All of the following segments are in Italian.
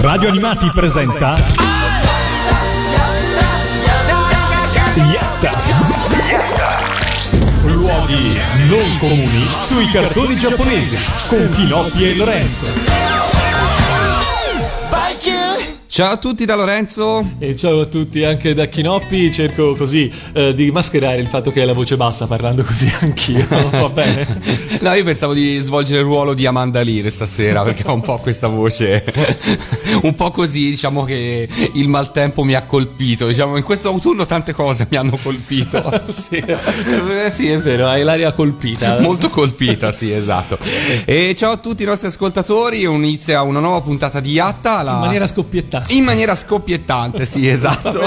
Radio Animati presenta Yatta. Luoghi non comuni sui cartoni giapponesi con Pinocchio e Lorenzo Ciao a tutti da Lorenzo. E ciao a tutti anche da Chinoppi. Cerco così eh, di mascherare il fatto che hai la voce bassa parlando così anch'io. Va bene? no, io pensavo di svolgere il ruolo di Amanda Lear stasera perché ho un po' questa voce. un po' così, diciamo che il maltempo mi ha colpito. Diciamo, in questo autunno tante cose mi hanno colpito. sì, eh, sì, è vero, hai l'aria colpita. Molto colpita, sì, esatto. E ciao a tutti i nostri ascoltatori. Inizia una nuova puntata di Yatta. La... In maniera scoppiettata. In maniera scoppiettante, sì, esatto.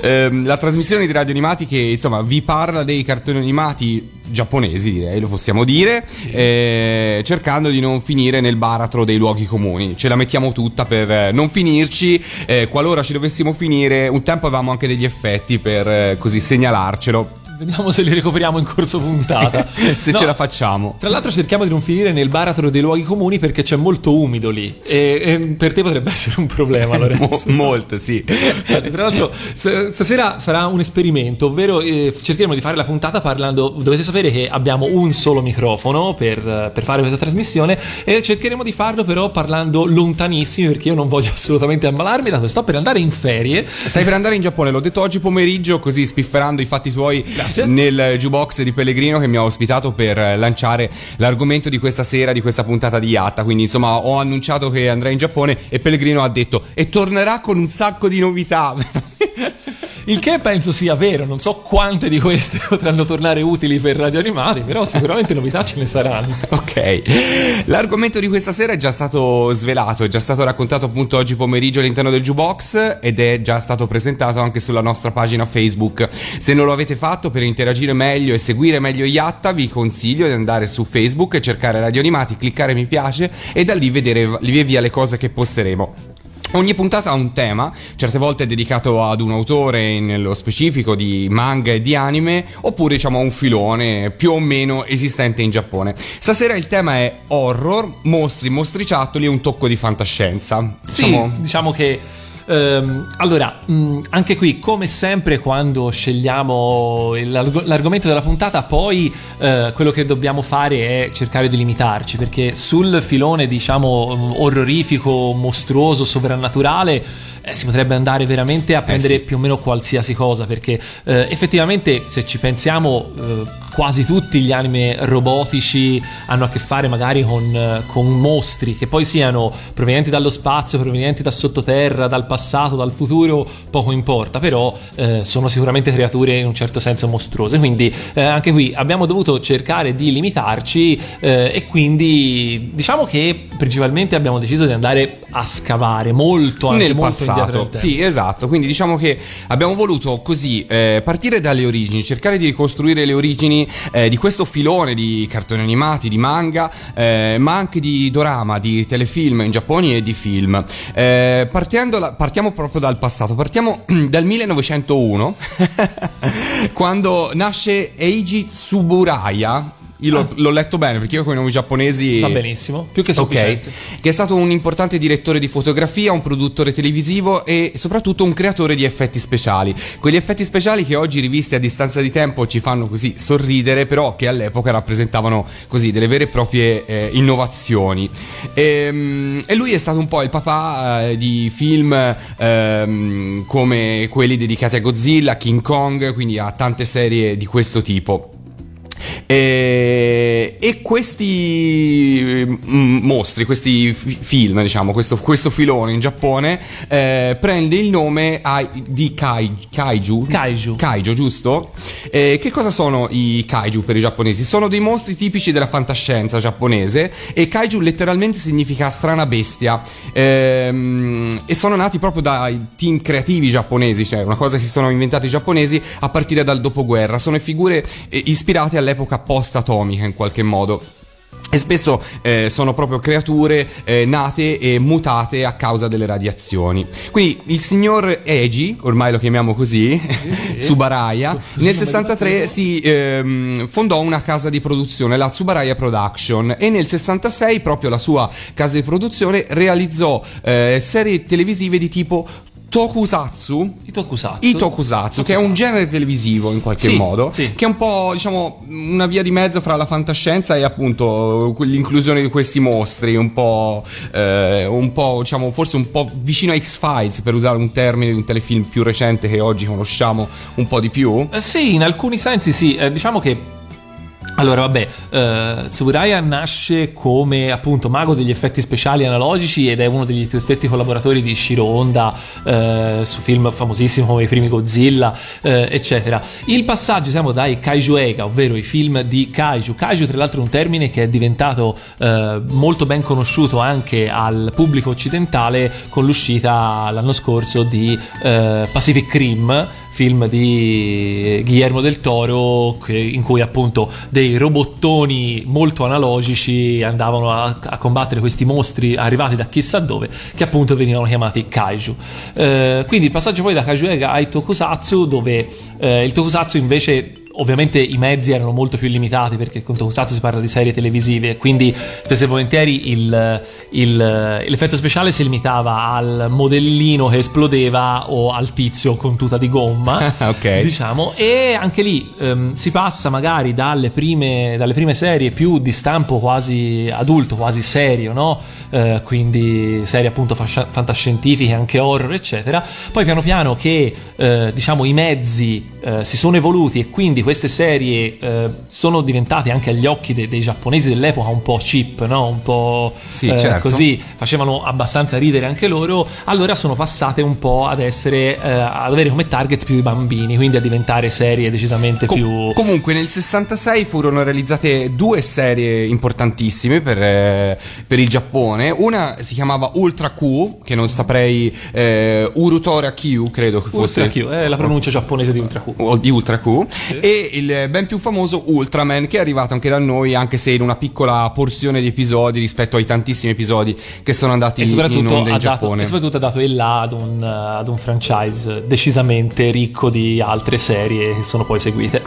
eh, la trasmissione di radio animati che insomma vi parla dei cartoni animati giapponesi, direi, lo possiamo dire, sì. eh, cercando di non finire nel baratro dei luoghi comuni. Ce la mettiamo tutta per eh, non finirci. Eh, qualora ci dovessimo finire, un tempo avevamo anche degli effetti per eh, così segnalarcelo Vediamo se li recuperiamo in corso puntata. se no, ce la facciamo. Tra l'altro cerchiamo di non finire nel baratro dei luoghi comuni perché c'è molto umido lì. E, e per te potrebbe essere un problema, Lorenzo. Mo- molto, sì. Tra l'altro stasera sarà un esperimento, ovvero eh, cercheremo di fare la puntata parlando... Dovete sapere che abbiamo un solo microfono per, per fare questa trasmissione e cercheremo di farlo però parlando lontanissimi perché io non voglio assolutamente ammalarmi, dato che sto per andare in ferie. Stai per andare in Giappone, l'ho detto oggi pomeriggio, così spifferando i fatti tuoi. Grazie nel jukebox di Pellegrino che mi ha ospitato per lanciare l'argomento di questa sera, di questa puntata di Yatta. Quindi insomma ho annunciato che andrei in Giappone e Pellegrino ha detto e tornerà con un sacco di novità. Il che penso sia vero, non so quante di queste potranno tornare utili per radio animati, però sicuramente novità ce ne saranno. Ok, l'argomento di questa sera è già stato svelato, è già stato raccontato appunto oggi pomeriggio all'interno del jukebox ed è già stato presentato anche sulla nostra pagina Facebook. Se non lo avete fatto per interagire meglio e seguire meglio Yatta, vi consiglio di andare su Facebook e cercare radio animati, cliccare mi piace e da lì vedere via via le cose che posteremo. Ogni puntata ha un tema, certe volte è dedicato ad un autore nello specifico di manga e di anime, oppure diciamo a un filone più o meno esistente in Giappone. Stasera il tema è horror, mostri, mostriciattoli e un tocco di fantascienza. Sì, diciamo, diciamo che Ehm, allora, mh, mm, anche qui, come sempre, quando scegliamo l'arg- l'argomento della puntata, poi eh, quello che dobbiamo fare è cercare di limitarci, perché sul filone, diciamo, mm, orrorifico, mostruoso, sovrannaturale, eh, si potrebbe andare veramente a prendere eh sì. più o meno qualsiasi cosa, perché eh, effettivamente, se ci pensiamo eh, quasi tutti gli anime robotici hanno a che fare magari con, eh, con, mostri che poi siano provenienti dallo spazio, provenienti da sottoterra, dal passato, dal futuro, poco importa, però eh, sono sicuramente creature in un certo senso mostruose. Quindi eh, anche qui abbiamo dovuto cercare di limitarci eh, e quindi diciamo che principalmente abbiamo deciso di andare a scavare molto anche nel molto passato. Sì, esatto. Quindi diciamo che abbiamo voluto così eh, partire dalle origini, cercare di ricostruire le origini eh, di questo filone di cartoni animati, di manga, eh, ma anche di dorama, di telefilm in Giappone e di film. Eh, la, partiamo proprio dal passato, partiamo dal 1901, quando nasce Eiji Tsuburaya, io l'ho, l'ho, letto bene perché io con i nomi giapponesi. Va benissimo, più che sufficiente. Ok. Che è stato un importante direttore di fotografia, un produttore televisivo e soprattutto un creatore di effetti speciali. Quegli effetti speciali che oggi rivisti a distanza di tempo ci fanno così sorridere, però che all'epoca rappresentavano così delle vere e proprie eh, innovazioni. E, ehm, e, lui è stato un po' il papà eh, di film eh, come quelli dedicati a Godzilla, King Kong, quindi a tante serie di questo tipo. E, e questi mm, mostri, questi film, diciamo, questo, questo filone in Giappone eh, prende il nome di kai, Kaiju. Kaiju. Kaiju, giusto? Eh, che cosa sono i Kaiju per i giapponesi? Sono dei mostri tipici della fantascienza giapponese e Kaiju letteralmente significa strana bestia ehm, e sono nati proprio dai team creativi giapponesi, cioè una cosa che si sono inventati i giapponesi a partire dal dopoguerra. Sono figure eh, ispirate all'epoca post-atomica in qualche modo. e spesso eh, sono proprio creature eh, nate e mutate a causa delle radiazioni. Quindi il signor Eiji, ormai lo chiamiamo così, sì, Tsubaraya, nel 63 si ehm, fondò una casa di produzione, la Tsubaraya Production, e nel 66 proprio la sua casa di produzione realizzò eh, serie televisive di tipo Tokusatsu, I tokusatsu, I tokusatsu, che è un genere televisivo in qualche Sì, modo, sì. che è un po', diciamo, una via di mezzo fra la fantascienza e appunto l'inclusione di questi mostri, un po', eh, un po', diciamo, forse un po' vicino a X-Files, per usare un termine di un telefilm più recente che oggi conosciamo un po' di più. Eh, sì, in alcuni sensi sì. Eh, diciamo che. Allora, vabbè, eh, Tsuburaya nasce come appunto mago degli effetti speciali analogici ed è uno degli più stretti collaboratori di Shiro Honda eh, su film famosissimi come i primi Godzilla, eh, eccetera. Il passaggio siamo dai Kaiju Ega, ovvero i film di Kaiju. Kaiju, tra l'altro, è un termine che è diventato eh, molto ben conosciuto anche al pubblico occidentale con l'uscita l'anno scorso di eh, Pacific Rim film di Guillermo del Toro che- in cui appunto dei robottoni molto analogici andavano a, a combattere questi mostri arrivati da chissà dove che appunto venivano chiamati kaiju. Eh, quindi il passaggio poi da kaiju ai tokusatsu dove eh, il tokusatsu invece Ovviamente i mezzi erano molto più limitati perché con Tokusatsu si parla di serie televisive e quindi spesso e volentieri il- il- l'effetto speciale si limitava al modellino che esplodeva o al tizio con tuta di gomma Ok. diciamo e anche lì ehm, si passa magari dalle prime, dalle prime serie più di stampo quasi adulto quasi serio no? Eh, quindi serie appunto fascia- fantascientifiche anche horror eccetera poi piano piano che eh, diciamo i mezzi eh, si sono evoluti e quindi queste serie eh, sono diventate anche agli occhi de- dei giapponesi dell'epoca un po' cheap no? un po' Sì, eh, certo. così facevano abbastanza ridere anche loro, allora sono passate un po' ad essere eh, ad avere come target più i bambini, quindi a diventare serie decisamente Com- più Comunque nel 66 furono realizzate due serie importantissime per, eh, per il Giappone. Una si chiamava Ultra Q, che non saprei, eh, Urutora Q, credo che fosse. Ultra Q, è la pronuncia giapponese di Ultra Q. o di Ultra Q e il ben più famoso Ultraman che è arrivato anche da noi anche se in una piccola porzione di episodi rispetto ai tantissimi episodi che sono andati in soprattutto, onda in ha dato, Giappone e soprattutto ha dato il là ad un, ad un franchise decisamente ricco di altre serie che sono poi seguite.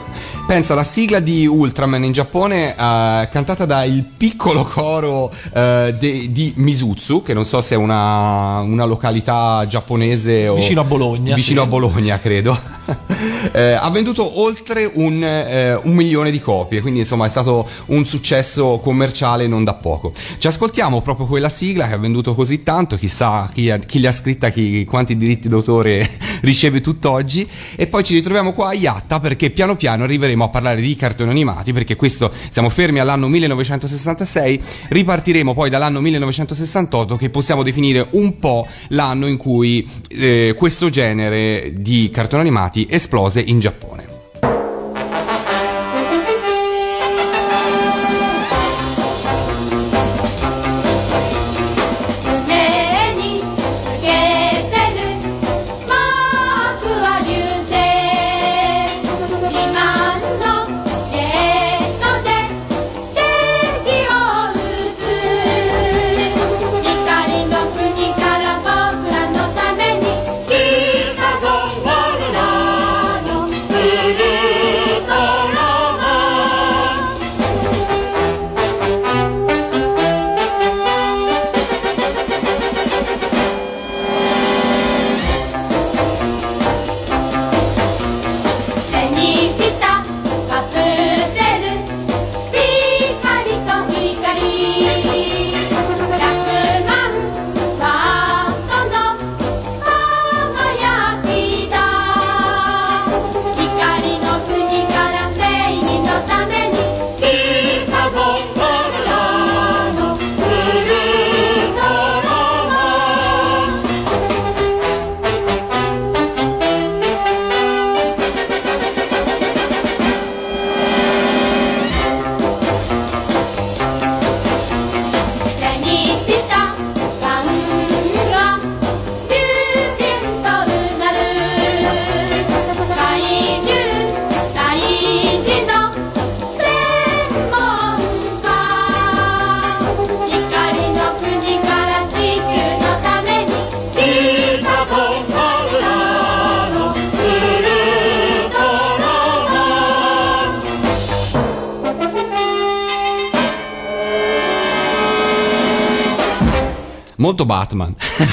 pensa la sigla di Ultraman in Giappone eh, cantata dal piccolo coro eh, de- di Misutsu che non so se è una, una località giapponese o Vicino a Bologna, vicino sì. a Bologna credo Eh, ha venduto oltre un, eh, un milione di copie quindi insomma è stato un successo commerciale non da poco. Ci ascoltiamo proprio quella sigla che ha venduto così tanto chissà chi, ha- chi le ha scritta chi, quanti diritti d'autore riceve tutt'oggi e poi ci ritroviamo qua a Iatta perché piano piano arriveremo a parlare di cartoni animati perché questo siamo fermi all'anno 1966 ripartiremo poi dall'anno 1968 che possiamo definire un po' l'anno in cui eh, questo genere di cartoni animati esplose in Giappone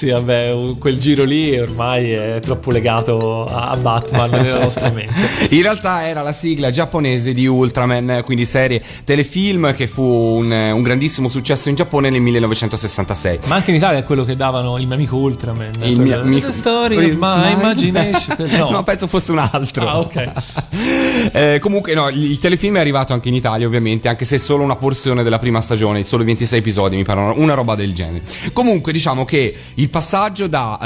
sì, vabbè, quel giro lì ormai è troppo legato a Batman nella nostra mente. In realtà era la sigla giapponese di Ultraman, quindi serie telefilm che fu un, un grandissimo successo in Giappone nel 1966. Ma anche in Italia è quello che davano il mio amico Ultraman. Il mio amico- story of my imagination. No. No, penso fosse un altro. Ah, ok. Eh, comunque, no, il, il telefilm è arrivato anche in Italia, ovviamente, anche se è solo una porzione della prima stagione, solo 26 episodi, mi pare una, una roba del genere. Comunque, diciamo che il passaggio da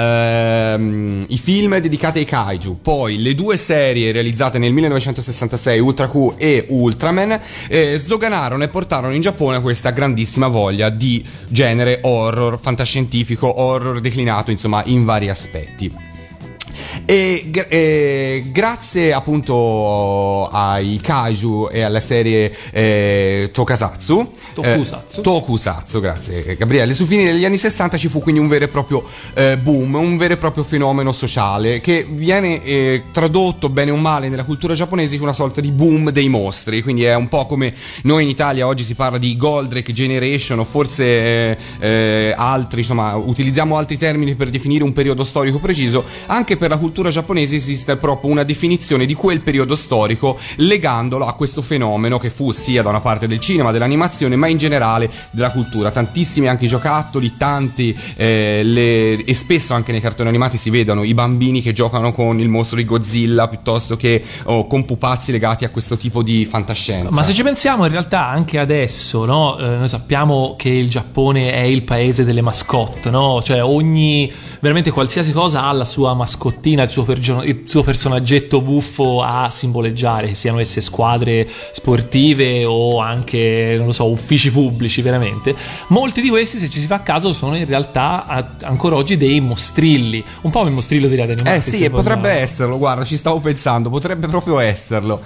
ehm, i film dedicati ai kaiju, poi le due serie realizzate nel 1966, Ultra Q e Ultraman, eh, sloganarono e portarono in Giappone questa grandissima voglia di genere horror, fantascientifico, horror declinato, insomma, in vari aspetti. E, e grazie appunto ai kaiju e alla serie eh, Tokusatsu. Tokusatsu. eh, Tokusatsu, grazie Gabriele. Su fine degli anni 60 ci fu quindi un vero e proprio eh, boom un vero e proprio fenomeno sociale che viene eh, tradotto bene o male nella cultura giapponese come una sorta di boom dei mostri. Quindi è un po' come noi in Italia oggi si parla di Goldrake Generation o forse eh, eh, altri. Insomma utilizziamo altri termini per definire un periodo storico preciso anche per la cultura giapponese esiste proprio una definizione di quel periodo storico legandolo a questo fenomeno che fu sia da una parte del cinema, dell'animazione, ma in generale della cultura. Tantissimi anche i giocattoli, tanti eh, le- e spesso anche nei cartoni animati si vedono i bambini che giocano con il mostro di Godzilla piuttosto che oh, con pupazzi legati a questo tipo di fantascienza. Ma se ci pensiamo, in realtà anche adesso, no? Eh, noi sappiamo che il Giappone è il paese delle mascotte, no? Cioè ogni, veramente qualsiasi cosa ha la sua mascottina, il suo, pergio- il suo personaggetto buffo a simboleggiare, che siano esse squadre sportive o anche, non lo so, uffici pubblici, veramente. Molti di questi, se ci si fa caso, sono in realtà a- ancora oggi dei mostrilli, un po' come il mostrillo di Radio Eh sì, potrebbe esserlo, guarda, ci stavo pensando, potrebbe proprio esserlo.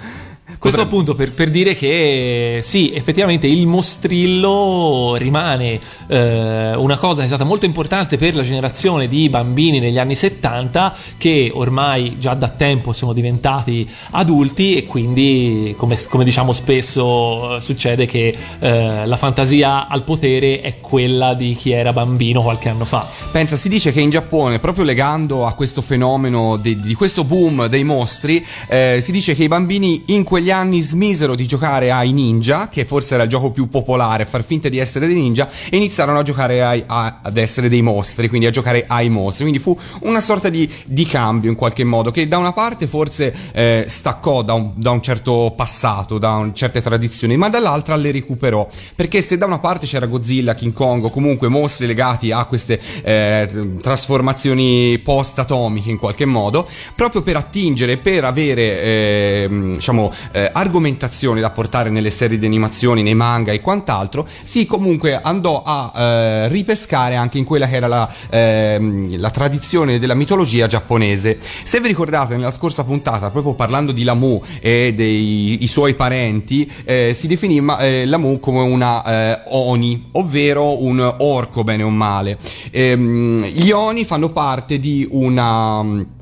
Questo appunto per, per dire che sì, effettivamente il mostrillo rimane eh, una cosa che è stata molto importante per la generazione di bambini negli anni 70 che ormai già da tempo siamo diventati adulti e quindi come, come diciamo spesso eh, succede che eh, la fantasia al potere è quella di chi era bambino qualche anno fa. Pensa, si dice che in Giappone, proprio legando a questo fenomeno di, di questo boom dei mostri, eh, si dice che i bambini in quegli anni smisero di giocare ai ninja, che forse era il gioco più popolare, far finta di essere dei ninja, e iniziarono a giocare ai- a- ad essere dei mostri, quindi a giocare ai mostri. Quindi fu una sorta di, di cambio in qualche modo, che da una parte forse eh, staccò da un, da un certo passato, da un- certe tradizioni, ma dall'altra le recuperò. Perché se da una parte c'era Godzilla, King Kong, o comunque mostri legati a queste eh, trasformazioni post-atomiche in qualche modo, proprio per attingere, per avere ehm, diciamo, eh, argomentazioni da portare nelle serie di animazioni, nei manga e quant'altro, si comunque andò a eh, ripescare anche in quella che era la, ehm, la tradizione della mitologia giapponese. Se vi ricordate nella scorsa puntata, proprio parlando di Lamu e dei suoi parenti, eh, si definì ma- eh, Lamu come una eh, Oni, ovvero un orco bene o male. Ehm, gli Oni fanno parte di una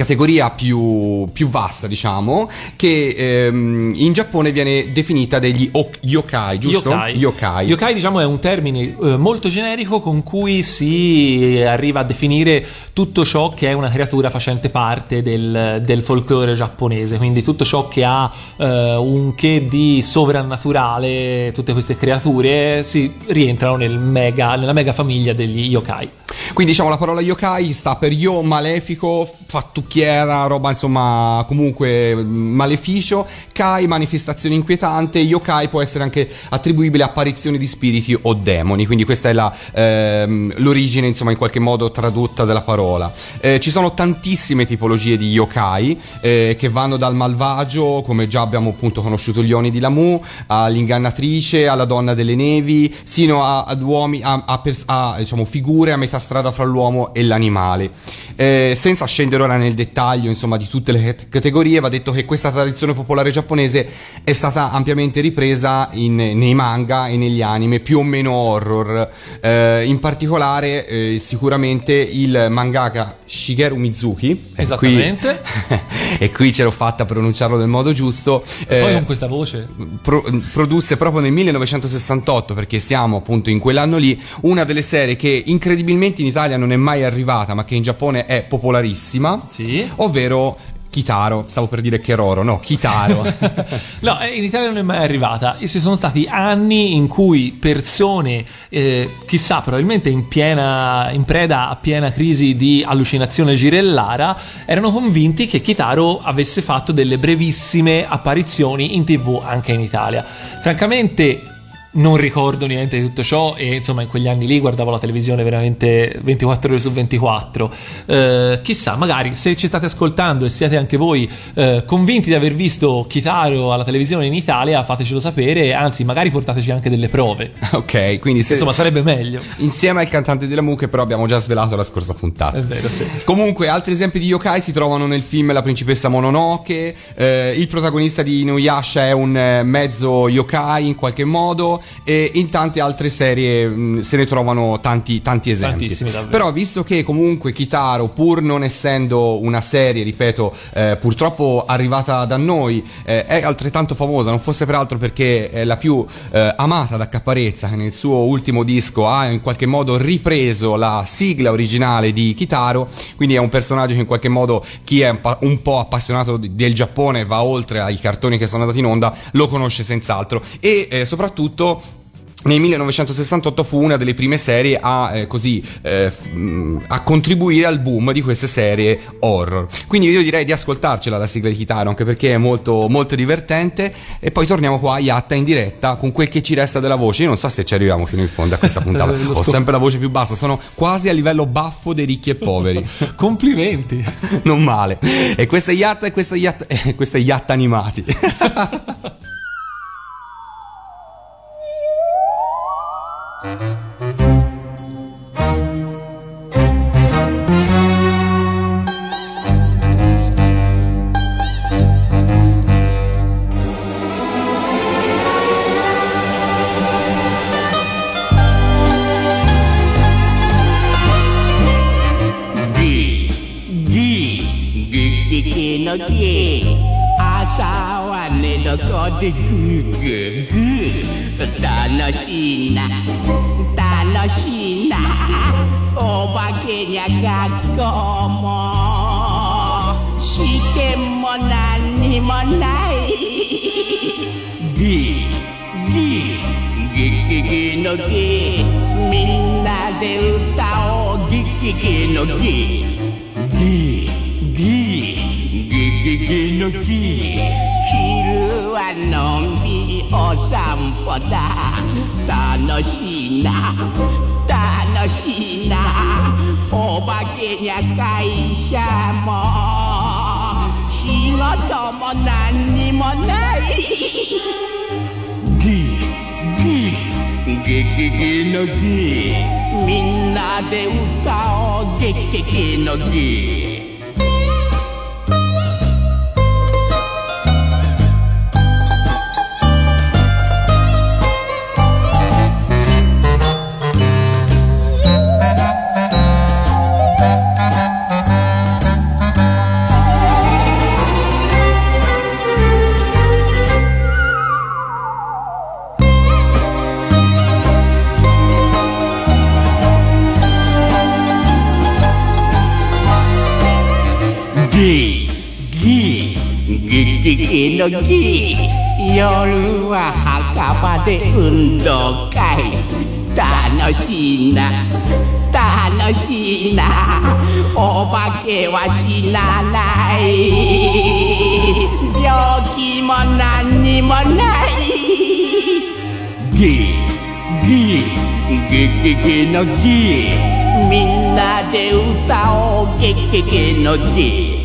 categoria più, più vasta, diciamo, che ehm, in Giappone viene definita degli ok- yokai, giusto? Yokai. Yokai. Yokai, diciamo, è un termine eh, molto generico con cui si arriva a definire tutto ciò che è una creatura facente parte del, del folklore giapponese, quindi tutto ciò che ha eh, un che di sovrannaturale, tutte queste creature si rientrano nel mega- nella mega famiglia degli yokai. Quindi diciamo la parola yokai sta per yo malefico, fattucchiera, roba insomma comunque mm, maleficio, kai manifestazione inquietante, yokai può essere anche attribuibile a apparizioni di spiriti o demoni, quindi questa è la, ehm, l'origine insomma in qualche modo tradotta della parola. Eh, ci sono tantissime tipologie di yokai eh, che vanno dal malvagio, come già abbiamo appunto conosciuto gli oni di Lamu, all'ingannatrice, alla donna delle nevi, sino a, ad uomini, a, a pers- a, diciamo, figure a metà strada strada fra l'uomo e l'animale. Eh, senza scendere ora nel dettaglio insomma, di tutte le cat- categorie, va detto che questa tradizione popolare giapponese è stata ampiamente ripresa in- nei manga e negli anime più o meno horror. Eh, in particolare, eh, sicuramente il mangaka Shigeru Mizuki. e Esattamente. Qui, e qui ce l'ho fatta a pronunciarlo nel modo giusto. Poi eh, con questa voce. pro- produsse proprio nel 1968, perché siamo appunto in quell'anno lì, una delle serie che incredibilmente in Italia non è mai arrivata, ma che in Giappone è popolarissima, Sì. ovvero Kitaro, stavo per dire Keroro, no, Kitaro. No, eh, in Italia non è mai arrivata. E ci sono stati anni in cui persone, eh, chissà, probabilmente in piena, in preda a piena crisi di allucinazione girellara, erano convinti che Kitaro avesse fatto delle brevissime apparizioni in tv anche in Italia. Francamente. Non ricordo niente di tutto ciò e insomma in quegli anni lì guardavo la televisione veramente 24 ore su 24. Eh, chissà, magari se ci state ascoltando e siete anche voi eh, convinti di aver visto Kitaro alla televisione in Italia, fatecelo sapere, anzi magari portateci anche delle prove. ok, quindi se, Insomma sarebbe meglio. insieme al cantante della Mucche però abbiamo già svelato la scorsa puntata. È vero, sì. Comunque, altri esempi di yokai si trovano nel film La principessa Mononoke. eh, il protagonista di Inuyasha è un mezzo yokai in qualche modo. E in tante altre serie mh, se ne trovano tanti, tanti esempi. Però, visto che comunque Kitaro, pur non essendo una serie, ripeto, eh, purtroppo arrivata da noi, eh, è altrettanto famosa, non fosse peraltro perché è la più eh, amata da Caparezza, che nel suo ultimo disco ha in qualche modo ripreso la sigla originale di Kitaro, quindi è un personaggio che in qualche modo chi è un, po' appassionato del Giappone va oltre ai cartoni che sono andati in onda, lo conosce senz'altro. E eh, nel 1968 fu una delle prime serie a, eh, così, eh, f- mh, a contribuire al boom di queste serie horror. Quindi io direi di ascoltarcela la sigla di Kitaro, anche perché è molto, molto divertente. E poi torniamo qua a Yatta in diretta con quel che ci resta della voce. Io non so se ci arriviamo fino in fondo a questa puntata. Ho scop- sempre la voce più bassa, sono quasi a livello baffo dei ricchi e poveri. Complimenti. non male. E questa è Yatta e questa è Yatta, eh, questa è Yatta animati. Ashawa ni dokodi 楽しいな楽しいなお化けにゃ学校も試験も何にもないはのんびりお散歩だ楽しいな楽しいなお化けにゃ会社も仕事も何にもないギギギギギのギみんなで歌おうギギギのギギのギ夜は墓場で運動会。楽しいな。楽しいな。お化けは死なない。病気も何にもない。ギギギギギのギみんなで歌おう。ギギギのギ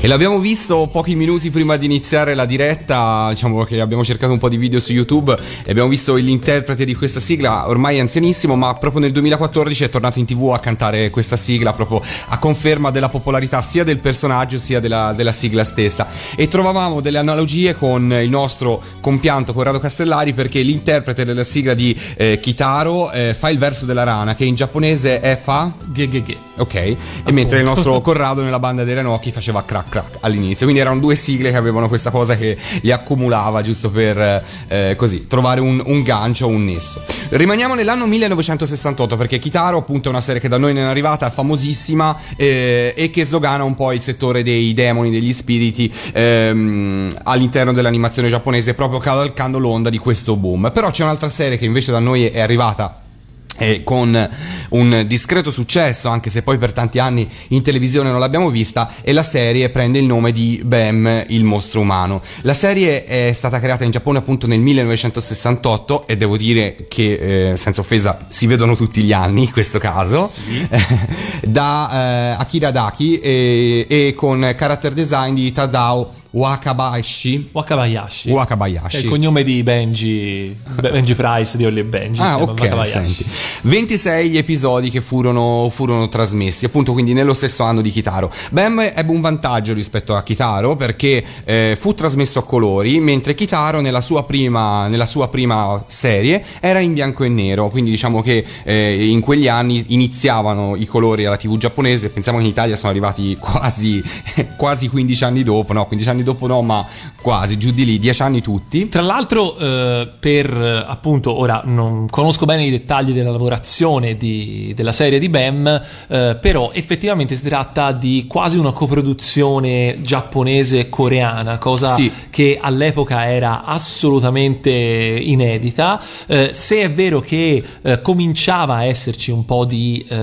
E l'abbiamo visto pochi minuti prima di iniziare la diretta, diciamo che abbiamo cercato un po' di video su YouTube e abbiamo visto l'interprete di questa sigla, ormai anzianissimo, ma proprio nel 2014 è tornato in tv a cantare questa sigla proprio a conferma della popolarità sia del personaggio sia della, della sigla stessa. E trovavamo delle analogie con il nostro compianto Corrado Castellari perché l'interprete della sigla di eh, Kitaro eh, fa il verso della rana che in giapponese è fa... Ghe, ghe, ghe. Ok, e mentre il nostro Corrado nella banda dei Renocchi faceva crack crack all'inizio, quindi erano due sigle che avevano questa cosa che li accumulava giusto per eh, così trovare un, un gancio, un nesso. Rimaniamo nell'anno 1968 perché Kitaro appunto è una serie che da noi non è arrivata, è famosissima eh, e che slogana un po' il settore dei demoni, degli spiriti ehm, all'interno dell'animazione giapponese proprio cavalcando l'onda di questo boom. Però c'è un'altra serie che invece da noi è arrivata e con un discreto successo, anche se poi per tanti anni in televisione non l'abbiamo vista, e la serie prende il nome di Bam, il mostro umano. La serie è stata creata in Giappone appunto nel 1968 e devo dire che, eh, senza offesa, si vedono tutti gli anni in questo caso, da eh, Akira Daki e, e con character design di Tadao Wakabayashi. Wakabayashi. Che è Wakabayashi. il cognome di Benji, Benji Price di Holly e Benji. Ah, ok, Wakabayashi. senti. 26 gli episodi che furono, furono trasmessi, appunto quindi nello stesso anno di Kitaro. Bam ebbe un vantaggio rispetto a Kitaro perché eh, fu trasmesso a colori, mentre Kitaro nella sua, prima, nella sua prima serie era in bianco e nero, quindi diciamo che eh, in quegli anni iniziavano i colori alla TV giapponese, pensiamo che in Italia sono arrivati quasi, quasi 15 anni dopo, no, 15 anni dopo no, ma quasi, giù di lì, 10 anni tutti. Tra l'altro, eh, per appunto, ora non conosco bene i dettagli della lavorazione di- della serie di Bam, eh, però effettivamente si tratta di quasi una coproduzione giapponese-coreana, cosa Sì. che all'epoca era assolutamente inedita. Eh, se è vero che eh, cominciava a esserci un po' di eh,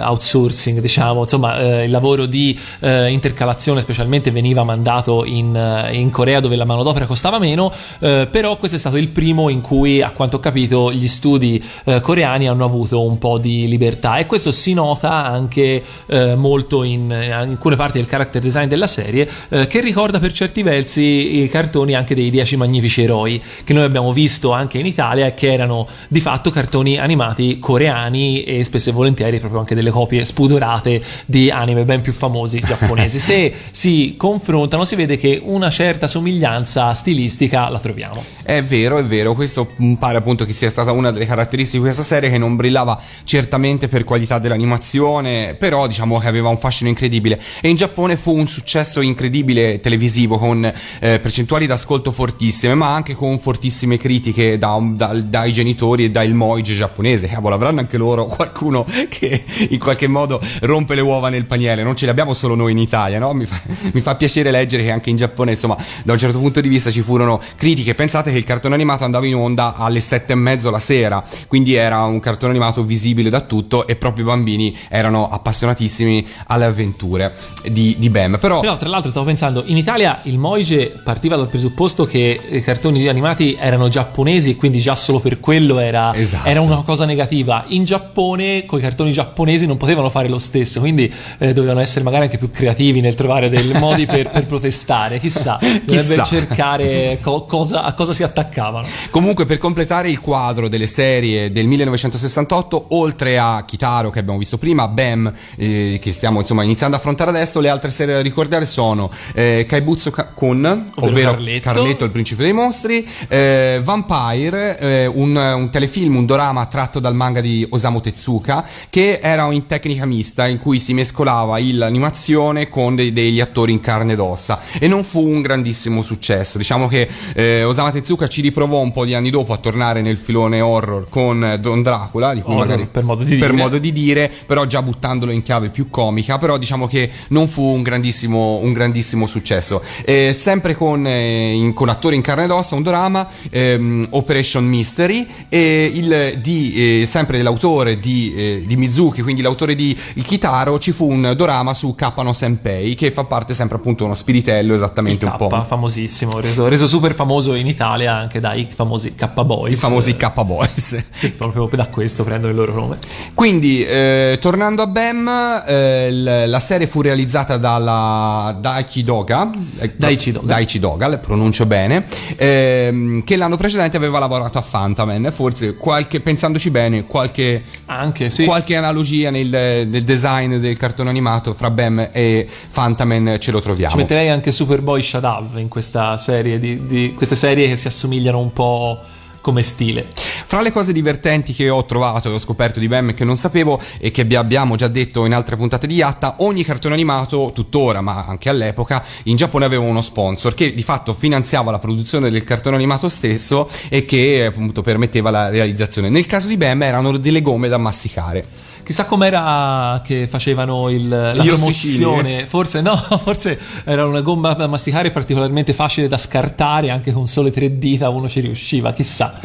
outsourcing, diciamo, insomma, eh, il lavoro di intercalazione specialmente veniva mandato in, eh, in Corea dove la manodopera costava meno, eh, però questo è stato il primo in cui, a quanto ho capito, gli studi eh, coreani hanno avuto un po' di libertà e questo si nota anche eh, molto in, in alcune parti del character design della serie, eh, che ricorda per certi versi i cartoni anche dei Dieci Magnifici Eroi, che noi abbiamo visto anche in Italia e che erano di fatto cartoni animati coreani e spesso e volentieri proprio anche delle copie spudorate di anime ben più famosi giapponesi. Se si confrontano si vede che una certa somiglianza stilistica la troviamo. È vero, è vero, questo pare appunto che sia stata una delle caratteristiche di questa serie che non brillava certamente per qualità dell'animazione, però diciamo che aveva un fascino incredibile e in Giappone fu un successo incredibile televisivo con eh, percentuali d'ascolto fortissime, ma anche con fortissime critiche da- da- dai genitori e dal moige giapponese. Cavolo, avranno anche loro qualcuno che in qualche modo rompe le uova nel paniere, non ce le abbiamo solo noi in Italia, no? Mi fa, mi fa piacere leggere che anche in Giappone, insomma, da un certo punto di vista ci furono critiche. Pensate che il cartone animato andava in onda alle sette e mezzo la sera, quindi era un cartone animato visibile da tutto e proprio i bambini erano appassionatissimi alle avventure di, di Bam. Però, Però, tra l'altro, stavo pensando, in Italia il Moige partiva dal presupposto che i cartoni animati erano giapponesi e quindi già solo per quello era, Esatto. era una cosa negativa. In Giappone, con i cartoni giapponesi non potevano fare lo stesso, quindi eh, dovevano essere magari anche più creativi nel trovare dei modi per, per protestare. Chissà, dovrebbe cercare co- cosa- a cosa si attaccavano. Comunque, per completare il quadro delle serie del 1968, oltre a Kitaro che abbiamo visto prima, Bam eh, che stiamo insomma iniziando a affrontare adesso, le altre serie da ricordare sono eh, Kaibutsu Ka- Kun, ovvero, Carletto. il principe dei mostri, eh, Vampire, eh, un, un telefilm, un dorama tratto dal manga di Osamu Tezuka, che era in tecnica mista in cui si mescolava l'animazione con dei- degli attori in carne ed ossa e non fu un grandissimo successo. Diciamo che eh, Osamu Tezuka ci riprovò un po' di anni dopo a tornare nel filone horror con Don Dracula, di cui Horror, magari per modo di per dire. modo di dire, però già buttandolo in chiave più comica, però diciamo che non fu un grandissimo, un grandissimo successo. Eh, sempre con, eh, in- con attori in carne ed ossa, un drama, ehm, Operation Mystery, e il, di, eh, sempre dell'autore di, eh, di Mizuki, quindi l'autore di Kitaro, ci fu un dorama su Kapano Senpei, che fa parte sempre appunto uno spiritello esattamente Il un po'. K, famosissimo, reso, reso super famoso in Italia anche dai famosi K-Boys. I famosi K-Boys. Proprio da questo prendono il loro nome. Quindi, eh, tornando a BAM, eh, la serie fu realizzata dalla Daichi Doga, eh, Daichi Doga. Daichi Doga, le pronuncio bene, ehm, che l'anno precedente aveva lavorato a Fantaman. Forse, qualche, pensandoci bene, qualche, Anche, sì. qualche analogia nel, nel design del cartone animato fra BAM e Fantaman ce lo troviamo. Ci metterei anche Superboy Shadav in questa serie di, di- queste serie che si assomigliano un po' come stile. Fra le cose divertenti che ho trovato e ho scoperto di BAM che non sapevo e che abbi- abbiamo già detto in altre puntate di Yatta, ogni cartone animato, tuttora ma anche all'epoca, in Giappone aveva uno sponsor che di fatto finanziava la produzione del cartone animato stesso e che appunto permetteva la realizzazione. Nel caso di BAM erano delle gomme da masticare. Chissà com'era che facevano il, la Gli promozione. Forse no, forse era una gomma da masticare particolarmente facile da scartare, anche con sole tre dita uno ci riusciva, chissà.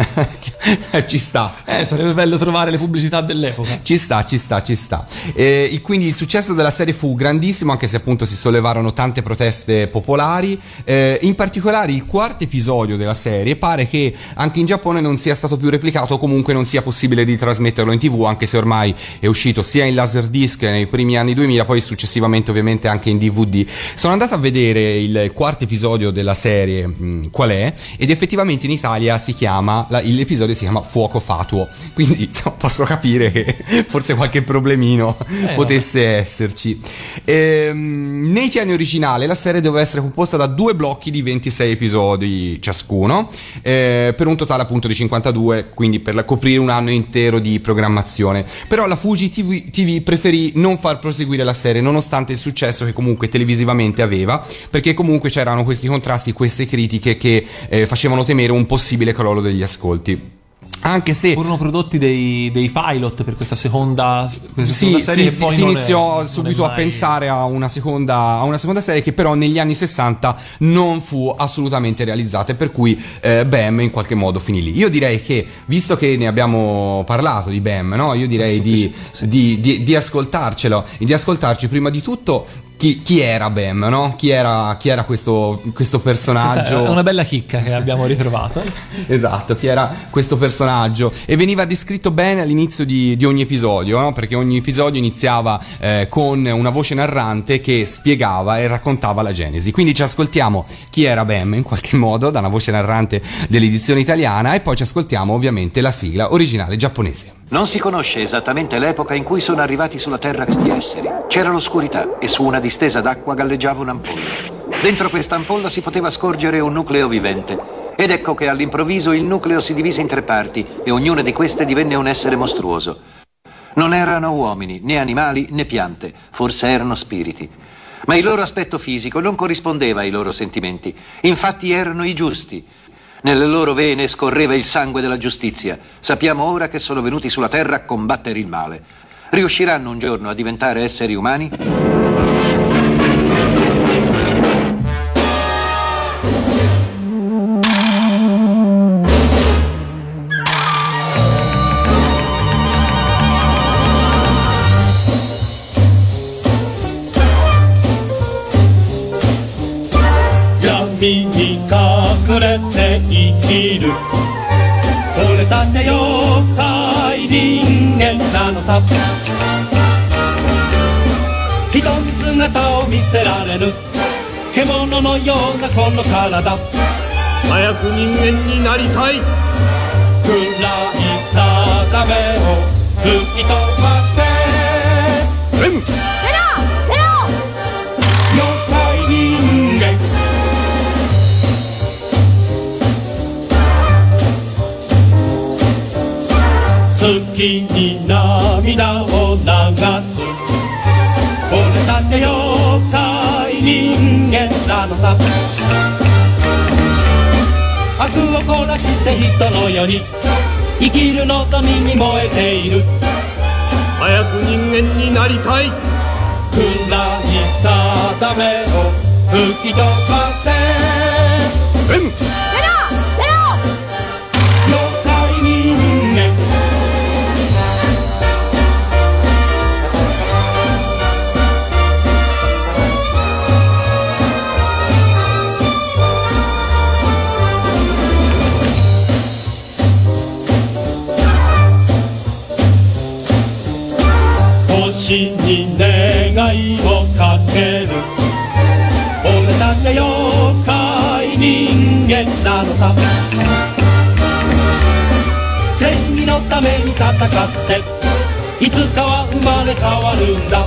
ci sta. Eh, sarebbe bello trovare le pubblicità dell'epoca. Ci sta, ci sta, ci sta. Eh, e quindi il successo della serie fu grandissimo, anche se appunto si sollevarono tante proteste popolari. Eh, in particolare il quarto episodio della serie pare che anche in Giappone non sia stato più replicato o comunque non sia possibile ritrasmetterlo in tv, anche se ormai è uscito sia in laserdisc nei primi anni 2000, poi successivamente ovviamente anche in DVD. Sono andato a vedere il quarto episodio della serie, mh, qual è, ed effettivamente in Italia si chiama, la- l'episodio si chiama Fuoco Fatuo, quindi posso capire che forse qualche problemino potesse esserci. Ehm, nei piani originali la serie doveva essere composta da due blocchi di 26 episodi ciascuno, eh, per un totale appunto di 52, quindi per la- coprire un anno intero di programmazione. Però la Fuji TV, TV preferì non far proseguire la serie nonostante il successo che comunque televisivamente aveva, perché comunque c'erano questi contrasti, queste critiche che eh, facevano temere un possibile crollo degli ascolti. Anche se Furono prodotti dei, dei pilot per questa seconda, questa sì, seconda serie sì, sì, si iniziò è subito a mai- pensare a una, seconda, a una seconda serie che però negli anni 60 non fu assolutamente realizzata e per cui eh, BAM in qualche modo finì lì. Io direi che, visto che ne abbiamo parlato di BAM, no? io direi di, di, di, di ascoltarcelo e di ascoltarci prima di tutto chi, chi era BAM, no? chi, era, chi era questo, questo personaggio. È una bella chicca che abbiamo ritrovato. Esatto, chi era questo personaggio e veniva descritto bene all'inizio di, di ogni episodio, no? perché ogni episodio iniziava eh, con una voce narrante che spiegava e raccontava la genesi. Quindi ci ascoltiamo chi era Bam in qualche modo dalla voce narrante dell'edizione italiana e poi ci ascoltiamo ovviamente la sigla originale giapponese. Non si conosce esattamente l'epoca in cui sono arrivati sulla Terra questi esseri. C'era l'oscurità e su una distesa d'acqua galleggiava un'ampolla. Dentro questa ampolla si poteva scorgere un nucleo vivente. Ed ecco che all'improvviso il nucleo si divise in tre parti e ognuna di queste divenne un essere mostruoso. Non erano uomini, né animali, né piante, forse erano spiriti. Ma il loro aspetto fisico non corrispondeva ai loro sentimenti. Infatti erano i giusti. Nelle loro vene scorreva il sangue della giustizia. Sappiamo ora che sono venuti sulla terra a combattere il male. Riusciranno un giorno a diventare esseri umani?「生きる」「俺たち妖怪人間なのさ」「人に姿を見せられる」「獣のようなこの体」「早く人間になりたい」「暗い定めを吹き飛ばせ」「うん」涙を流す俺たち妖怪人間なのさ。悪をこなして人の世に生きる望みに燃えている。早く人間になりたい。暗い定めを吹き飛ばせ。うんさ正義のために戦っていつかは生まれ変わるんだ。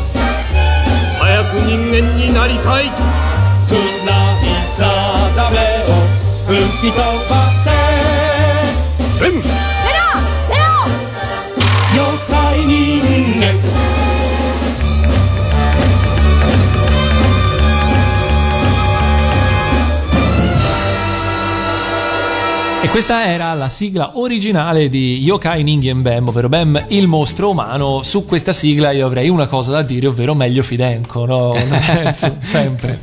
早く人間になりたい。暗い定めを吹き飛ばせ。ゼロゼロ妖怪人間 E questa era la sigla originale di Yokai Ningen Bam, ovvero Bam il mostro umano. Su questa sigla io avrei una cosa da dire, ovvero meglio Fidenco, no? Penso, sempre.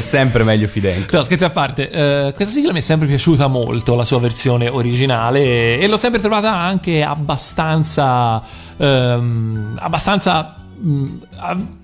Sempre meglio Fidenco. No, scherzi a parte, eh, questa sigla mi è sempre piaciuta molto, la sua versione originale, e l'ho sempre trovata anche abbastanza. ehm, abbastanza. mm, a-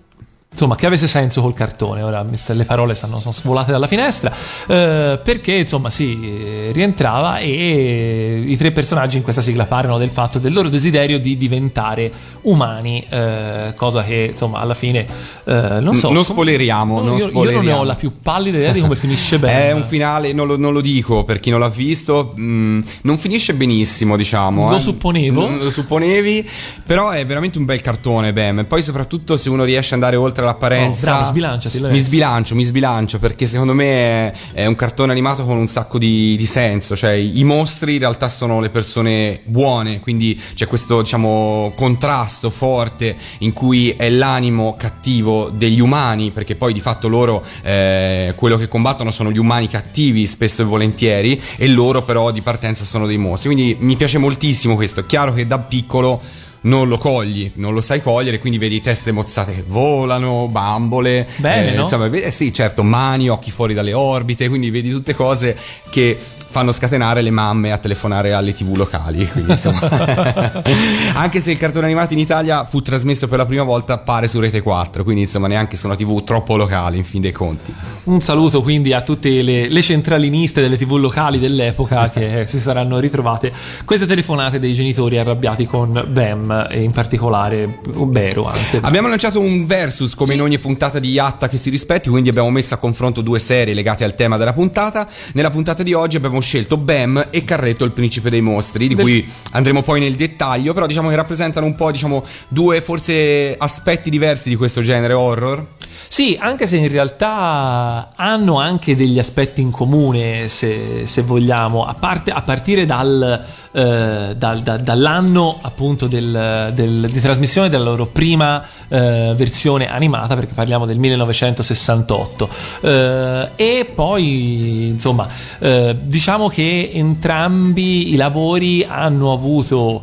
Insomma, che avesse senso col cartone. Ora le parole stanno, sono svolate dalla finestra. eh, perché, insomma, sì, eh, rientrava e i tre personaggi in questa sigla parlano del fatto del loro desiderio di diventare umani. eh, cosa che, insomma, alla fine. eh, non so. non spoileriamo, non io, io non ne spoileriamo. ho la più pallida idea di come finisce bene. È un finale, non lo, non lo dico per chi non l'ha visto, mm, non finisce benissimo, diciamo. Lo eh. supponevo. Mm, Lo supponevi, però è veramente un bel cartone, Bam. E poi soprattutto se uno riesce ad andare oltre l'apparenza... Oh, bravo, sbilanciati, Mi sbilancio, mi sbilancio, perché secondo me è, è un cartone animato con un sacco di, di senso. Cioè, i mostri in realtà sono le persone buone, quindi c'è questo, diciamo, contrasto forte in cui è l'animo cattivo degli umani, perché poi di fatto loro eh, quello che combattono sono gli umani cattivi, spesso e volentieri, e loro però di partenza sono dei mostri. Quindi mi piace moltissimo questo. È chiaro che da piccolo non lo cogli, non lo sai cogliere, quindi vedi teste mozzate che volano, bambole, Bene, eh, no? insomma, eh sì, certo, mani, occhi fuori dalle orbite, quindi vedi tutte cose che fanno scatenare le mamme a telefonare alle tv locali. Quindi, insomma, anche se il cartone animato in Italia fu trasmesso per la prima volta, pare su Rete 4, quindi insomma neanche sono tv troppo locali in fin dei conti. Un saluto quindi a tutte le, le centraliniste delle tv locali dell'epoca che si saranno ritrovate queste telefonate dei genitori arrabbiati con Bam e in particolare Bero anche. Abbiamo lanciato un versus come in ogni puntata di Yatta che si rispetti, quindi abbiamo messo a confronto due serie legate al tema della puntata. Nella puntata di oggi abbiamo scelto Bam e Carretto il principe dei mostri, di Del- cui andremo poi nel dettaglio, però diciamo che rappresentano un po' diciamo due forse aspetti diversi di questo genere horror. Sì, anche se in realtà hanno anche degli aspetti in comune, se, se vogliamo, a, parte, a partire dal, eh, dal- da- dall'anno appunto del- del- di trasmissione della loro prima eh, versione animata, perché parliamo del 1968. Eh, e poi, insomma, eh, diciamo che entrambi i lavori hanno avuto...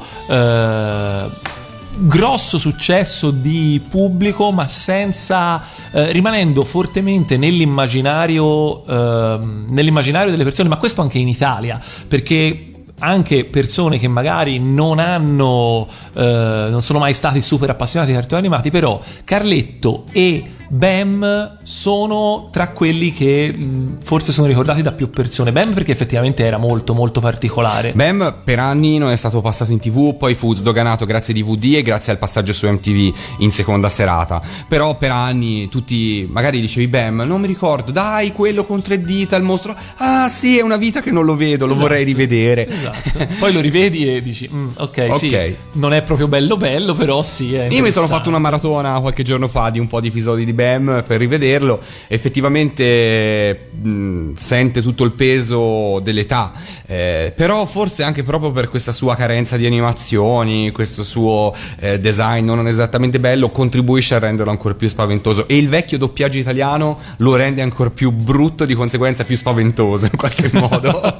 eh, grosso successo di pubblico, ma senza eh, rimanendo fortemente nell'immaginario, ehm, nell'immaginario delle persone, ma questo anche in Italia, perché anche persone che magari non hanno eh, non sono mai stati super appassionati di cartoni animati però Carletto e Bam sono tra quelli che mh, forse sono ricordati da più persone Bam perché effettivamente era molto molto particolare Bam per anni non è stato passato in tv, poi fu sdoganato grazie ai DVD e grazie al passaggio su MTV in seconda serata. Però per anni tutti, magari dicevi Bam, non mi ricordo, dai, quello con tre dita, il mostro. Ah sì, è una vita che non lo vedo, lo vorrei rivedere. Esatto. Poi lo rivedi e dici, "Mm, ok, sì, non è proprio bello bello, però sì. È Io mi sono interessante." fatto una maratona qualche giorno fa di un po' di episodi di Bam per rivederlo. Effettivamente mh, sente tutto il peso dell'età, eh, però forse anche proprio per questa sua carenza di animazioni, questo suo eh, design non esattamente bello, contribuisce a renderlo ancora più spaventoso. E il vecchio doppiaggio italiano lo rende ancora più brutto, di conseguenza più spaventoso in qualche modo.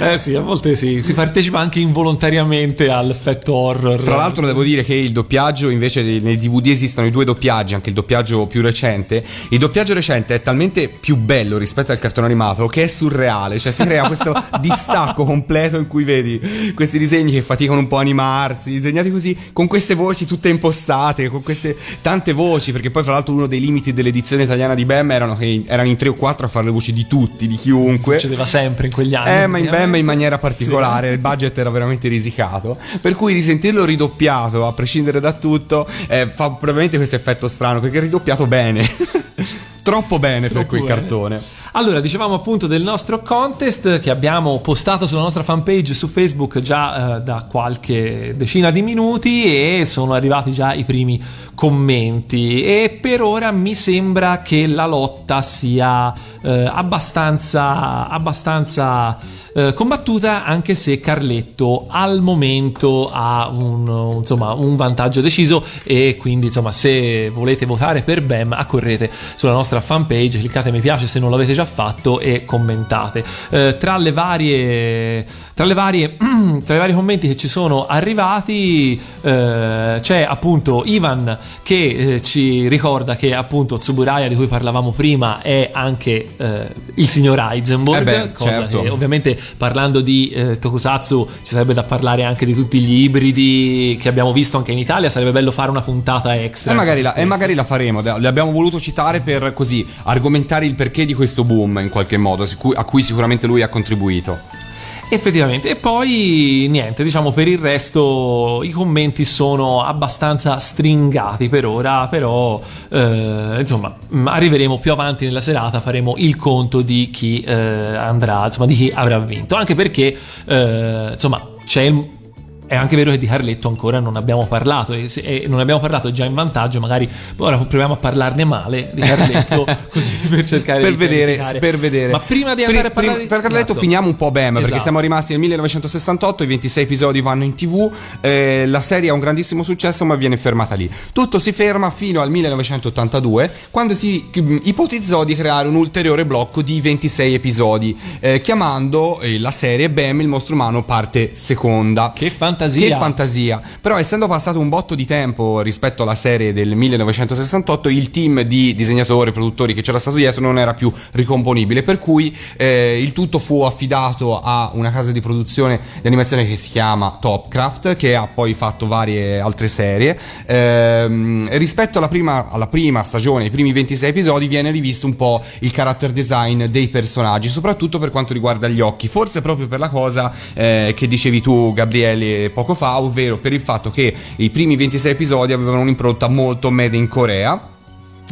Eh sì, a volte sì, si partecipa anche involontariamente all'effetto horror. Tra l'altro devo dire che il doppiaggio, invece nei DVD esistono i due doppiaggi, anche il doppiaggio più recente, il doppiaggio recente è talmente più bello rispetto al cartone animato che è surreale, cioè si crea questo distacco completo in cui vedi questi disegni che faticano un po' a animarsi, disegnati così con queste voci tutte impostate, con queste tante voci, perché poi fra l'altro uno dei limiti dell'edizione italiana di Bam erano che erano in tre o quattro a fare le voci di tutti, di chiunque. Succedeva sempre in quegli anni. Eh, ma in Bam in maniera particolare, il budget era veramente risicato. Per cui risentirlo ridoppiato, a prescindere da tutto, eh, fa probabilmente questo effetto strano, perché è ridoppiato bene. Troppo bene per Troppo quel bene. cartone. Allora, dicevamo appunto del nostro contest che abbiamo postato sulla nostra fanpage su Facebook già eh, da qualche decina di minuti e sono arrivati già i primi commenti. E per ora mi sembra che la lotta sia eh, abbastanza abbastanza eh, combattuta anche se Carletto al momento ha un, insomma, un vantaggio deciso e quindi insomma se volete votare per Bam accorrete sulla nostra fanpage cliccate mi piace se non l'avete già fatto e commentate. Eh, tra le varie tra le varie tra i vari commenti che ci sono arrivati eh, c'è appunto Ivan che eh, ci ricorda che appunto Tsuburaya di cui parlavamo prima è anche eh, il signor Heisenberg Eh beh, cosa certo. che ovviamente parlando di eh, Tokusatsu ci sarebbe da parlare anche di tutti gli ibridi che abbiamo visto anche in Italia. Sarebbe bello fare una puntata extra E magari, la, e magari la faremo, le abbiamo voluto citare per così argomentare il perché di questo boom in qualche modo, a cui sicuramente lui ha contribuito. Effettivamente, e poi niente, diciamo per il resto i commenti sono abbastanza stringati per ora, però eh, insomma mh, arriveremo più avanti nella serata, faremo il conto di chi eh, andrà, insomma di chi avrà vinto, anche perché eh, insomma c'è il... È anche vero che di Carletto ancora non abbiamo parlato e, se, e non abbiamo parlato già in vantaggio, magari ora proviamo a parlarne male di Carletto così per cercare per di vedere, per vedere. Ma prima di Pri- andare a parlare di per Carletto Esatto. finiamo un po' perché Esatto. siamo rimasti nel 1968, i 26 episodi vanno in tv, eh, la serie ha un grandissimo successo ma viene fermata lì. Tutto si ferma fino al 1982, quando si mm, ipotizzò di creare un ulteriore blocco di 26 episodi, eh, chiamando eh, la serie Bam, il mostro umano, parte seconda. Che fantasia. Che fantasia. Però essendo passato un botto di tempo rispetto alla serie del 1968, il team di disegnatori e produttori che c'era stato dietro non era più ricomponibile, per cui eh, il tutto fu affidato a una casa di produzione di animazione che si chiama Topcraft, che ha poi fatto varie altre serie. Ehm, rispetto alla prima, alla prima stagione, i primi 26 episodi, viene rivisto un po' il character design dei personaggi, soprattutto per quanto riguarda gli occhi, forse proprio per la cosa eh, che dicevi tu, Gabriele, poco fa, ovvero per il fatto che i primi 26 episodi avevano un'impronta molto made in Corea.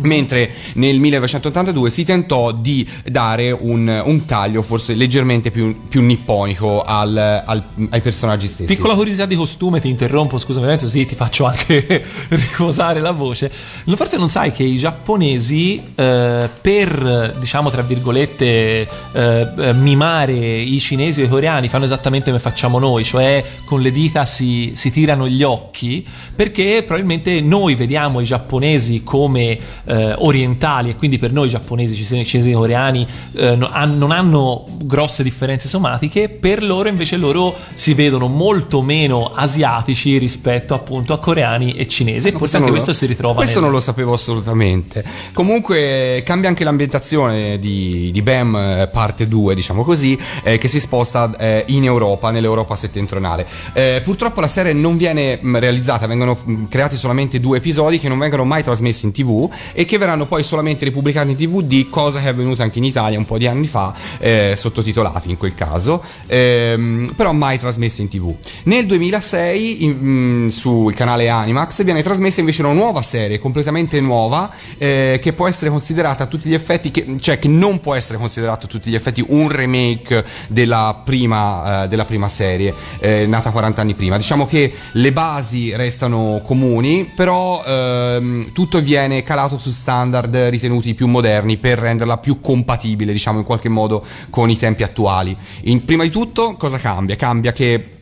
Mentre nel 1982 si tentò di dare un, un taglio forse leggermente più, più nipponico al- al- ai personaggi stessi. Piccola curiosità di costume, ti interrompo, scusami Lorenzo, sì, ti faccio anche riposare la voce. Forse non sai che i giapponesi, eh, per, diciamo, tra virgolette, eh, eh, mimare i cinesi o i coreani, fanno esattamente come facciamo noi, cioè con le dita si, si tirano gli occhi, perché probabilmente noi vediamo i giapponesi come eh, orientali e quindi per noi giapponesi, cinesi, cinesi e coreani eh, no- non hanno grosse differenze somatiche, per loro invece loro si vedono molto meno asiatici rispetto appunto a coreani e cinesi e forse anche lo- questo si ritrova Questo nel- non lo sapevo assolutamente. Comunque cambia anche l'ambientazione di, di BAM eh, parte 2, diciamo così, eh, che si sposta eh, in Europa, nell'Europa settentrionale. Eh, purtroppo la serie non viene mh, realizzata, vengono mh, creati solamente due episodi che non vengono mai trasmessi in tv e che verranno poi solamente ripubblicati in DVD, cosa che è avvenuta anche in Italia un po' di anni fa, eh, sottotitolati in quel caso, ehm, però mai trasmessi in tv. Nel 2006 in- mh, sul canale Animax viene trasmessa invece una nuova serie completamente nuova eh, che può essere considerata a tutti gli effetti, che, cioè che non può essere considerato a tutti gli effetti un remake della prima, eh, della prima serie eh, nata 40 anni prima. Diciamo che le basi restano comuni, però ehm, tutto viene calato su standard ritenuti più moderni per renderla più compatibile, diciamo in qualche modo con i tempi attuali. In- prima di tutto cosa cambia? Cambia che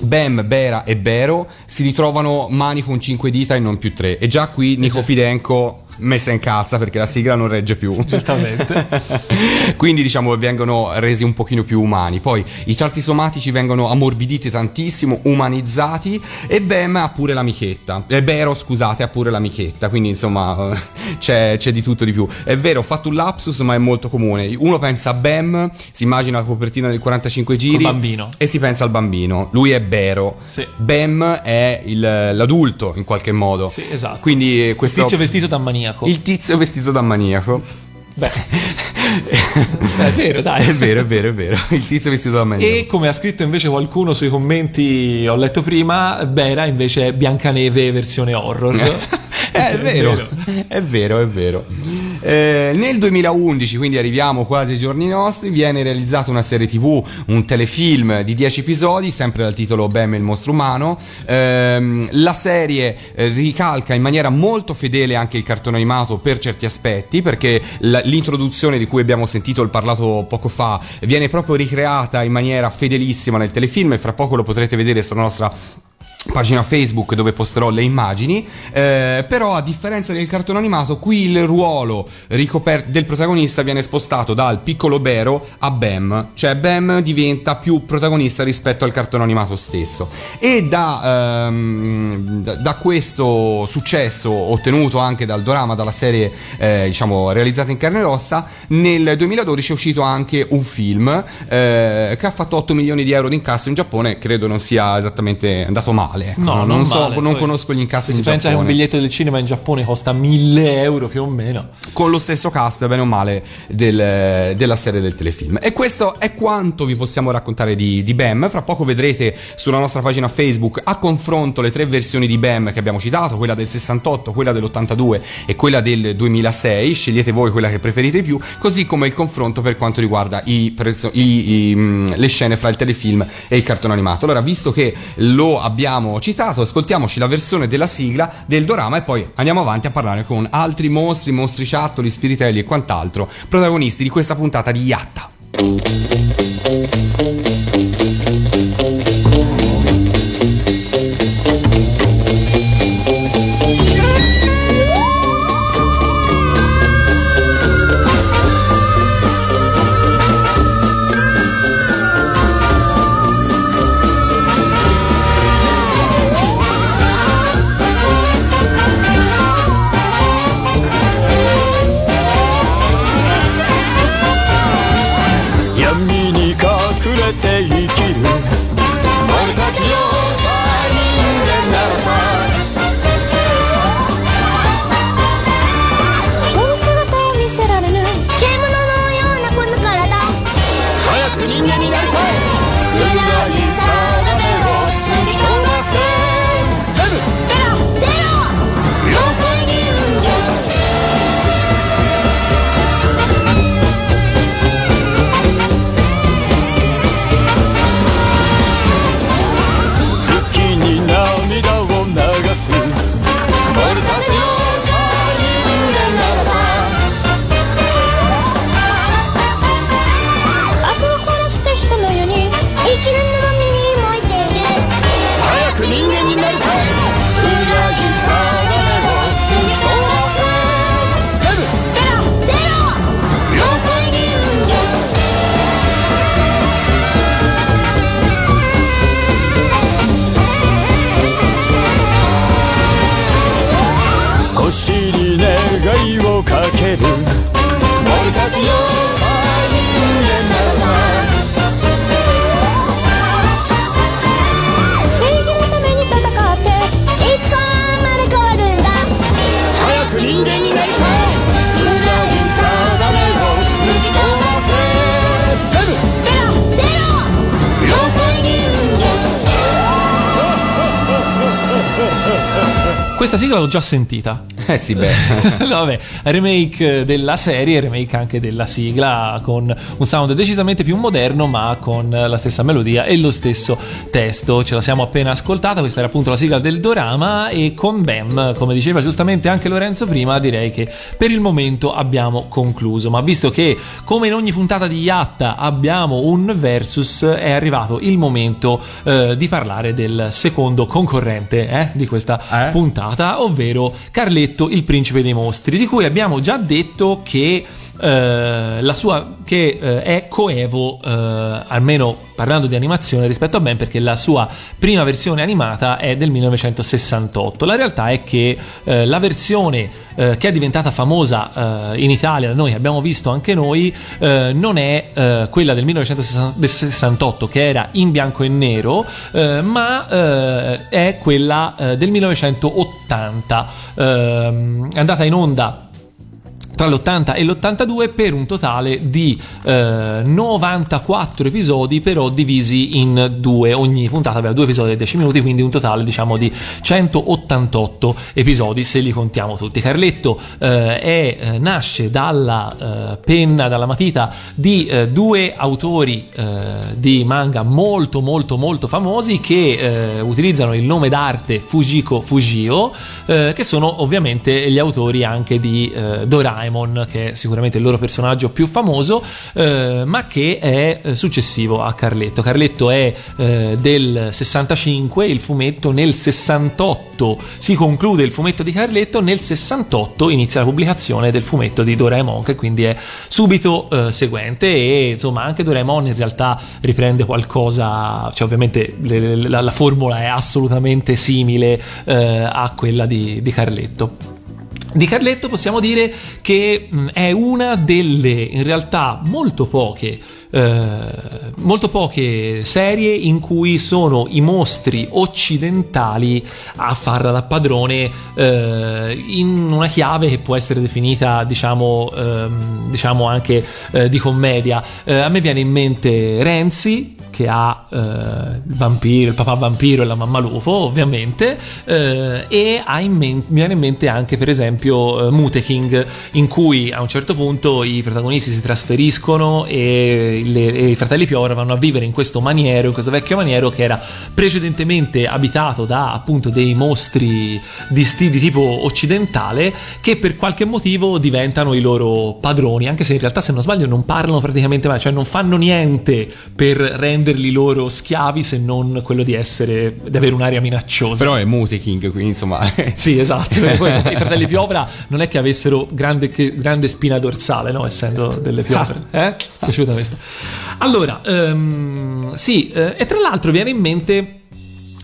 Bam, Bera e Bero si ritrovano mani con cinque dita e non più tre. E già qui Nico Fidenco me se incazza perché la sigla non regge più. Giustamente. Quindi diciamo vengono resi un pochino più umani. Poi i tratti somatici vengono ammorbiditi tantissimo, umanizzati e Bam ha pure l'amichetta. E Bero, scusate, ha pure l'amichetta. Quindi insomma c'è, c'è di tutto di più. È vero, ho fatto un lapsus ma è molto comune. Uno pensa a Bam, si immagina la copertina del 45 giri. E si pensa al bambino. Lui è Bero. Sì. Bam è il- l'adulto in qualche modo. Sì, esatto. Quindi eh, questo... Tizio vestito da maniaco. Il tizio vestito da maniaco. Beh, è vero, dai. È vero, è vero, è vero. Il tizio vestito da maniaco. E come ha scritto invece qualcuno sui commenti, ho letto prima, Bera invece è Biancaneve versione horror. Eh, è vero, è vero, è vero. Eh, nel 2011, quindi arriviamo quasi ai giorni nostri, viene realizzata una serie tv, un telefilm di 10 episodi, sempre dal titolo Bam e il mostro umano. Ehm, la serie eh, ricalca in maniera molto fedele anche il cartone animato per certi aspetti, perché l'introduzione di cui abbiamo sentito il parlato poco fa viene proprio ricreata in maniera fedelissima nel telefilm e fra poco lo potrete vedere sulla nostra pagina Facebook dove posterò le immagini, eh, però a differenza del cartone animato qui il ruolo ricoper- del protagonista viene spostato dal piccolo Bero a Bam, cioè Bam diventa più protagonista rispetto al cartone animato stesso e da, ehm, da- questo successo ottenuto anche dal dorama, dalla serie eh, diciamo realizzata in carne e ossa, nel 2012 è uscito anche un film eh, che ha fatto 8 milioni di euro di incasso in Giappone, credo non sia esattamente andato male. Ecco. No, non, non so, male. non conosco gli incassi si pensa che un biglietto del cinema in Giappone costa 1000 euro più o meno. con lo stesso cast, bene o male, del- della serie del telefilm. E questo è quanto vi possiamo raccontare di, di Bam. Fra poco vedrete sulla nostra pagina Facebook a confronto le tre versioni di Bam che abbiamo citato, quella del 68, quella dell'82 e quella del 2006. Scegliete voi quella che preferite più, così come il confronto per quanto riguarda i i- i, mm, le scene fra il telefilm e il cartone animato. Allora, visto che lo abbiamo citato, ascoltiamoci la versione della sigla del dorama e poi andiamo avanti a parlare con altri mostri, mostriciattoli, spiritelli e quant'altro, protagonisti di questa puntata di Yatta. Già sentita. Eh sì, beh. Vabbè, remake della serie, remake anche della sigla con un sound decisamente più moderno, ma con la stessa melodia e lo stesso testo. Ce la siamo appena ascoltata. Questa era appunto la sigla del dorama. E con Bam, come diceva giustamente anche Lorenzo prima, direi che per il momento abbiamo concluso. Ma visto che, come in ogni puntata di Yatta, abbiamo un versus, è arrivato il momento eh, di parlare del secondo concorrente eh, di questa Eh? puntata, ovvero Carletto Carletto, il principe dei mostri, di cui abbiamo già detto che eh, la sua che eh, è coevo eh, almeno parlando di animazione rispetto a Ben perché la sua prima versione animata è del 1968 la realtà è che eh, la versione che è diventata famosa in Italia da noi abbiamo visto anche noi non è quella del 1968 che era in bianco e nero ma è quella del 1980 Ehm, andata in onda tra l'80 e l'82 per un totale di eh, 94 episodi però divisi in due. Ogni puntata aveva due episodi di 10 minuti quindi un totale diciamo di 188 episodi se li contiamo tutti. Carletto eh, è, eh, nasce dalla eh, penna dalla matita di eh, due autori eh, di manga molto molto molto famosi che utilizzano il nome d'arte Fujiko Fujio che sono ovviamente gli autori anche di eh, Doraemon che è sicuramente il loro personaggio più famoso eh, ma che è eh, successivo a Carletto. Carletto è eh, del 65 il fumetto nel 68 si conclude il fumetto di Carletto nel 68 inizia la pubblicazione del fumetto di Doraemon che quindi è subito eh, seguente e insomma anche Doraemon in realtà riprende qualcosa cioè ovviamente le- la, la formula è assolutamente simile eh, a quella di, di Carletto di Carletto possiamo dire che mh, è una delle in realtà molto poche eh, molto poche serie in cui sono i mostri occidentali a farla da padrone eh, in una chiave che può essere definita diciamo, ehm, diciamo anche eh, di commedia. Eh, a me viene in mente Renzi che ha eh, il vampiro, il papà vampiro e la mamma lupo, ovviamente, eh, e men- mi viene in mente anche, per esempio, eh, Muteking, in cui a un certo punto i protagonisti si trasferiscono e, le- e i fratelli Piora vanno a vivere in questo maniero, in questo vecchio maniero che era precedentemente abitato da appunto dei mostri di, sti- di tipo occidentale che per qualche motivo diventano i loro padroni, anche se in realtà se non sbaglio non parlano praticamente mai, cioè non fanno niente per renderli loro schiavi se non quello di essere di avere un'aria minacciosa. Però è Mute King, quindi insomma. Sì, esatto. I fratelli Piovra non è che avessero grande, che- grande spina dorsale, no? Essendo delle piovre. Eh? Piaciuta questa. Allora, ehm, sì, eh, e tra l'altro viene in mente.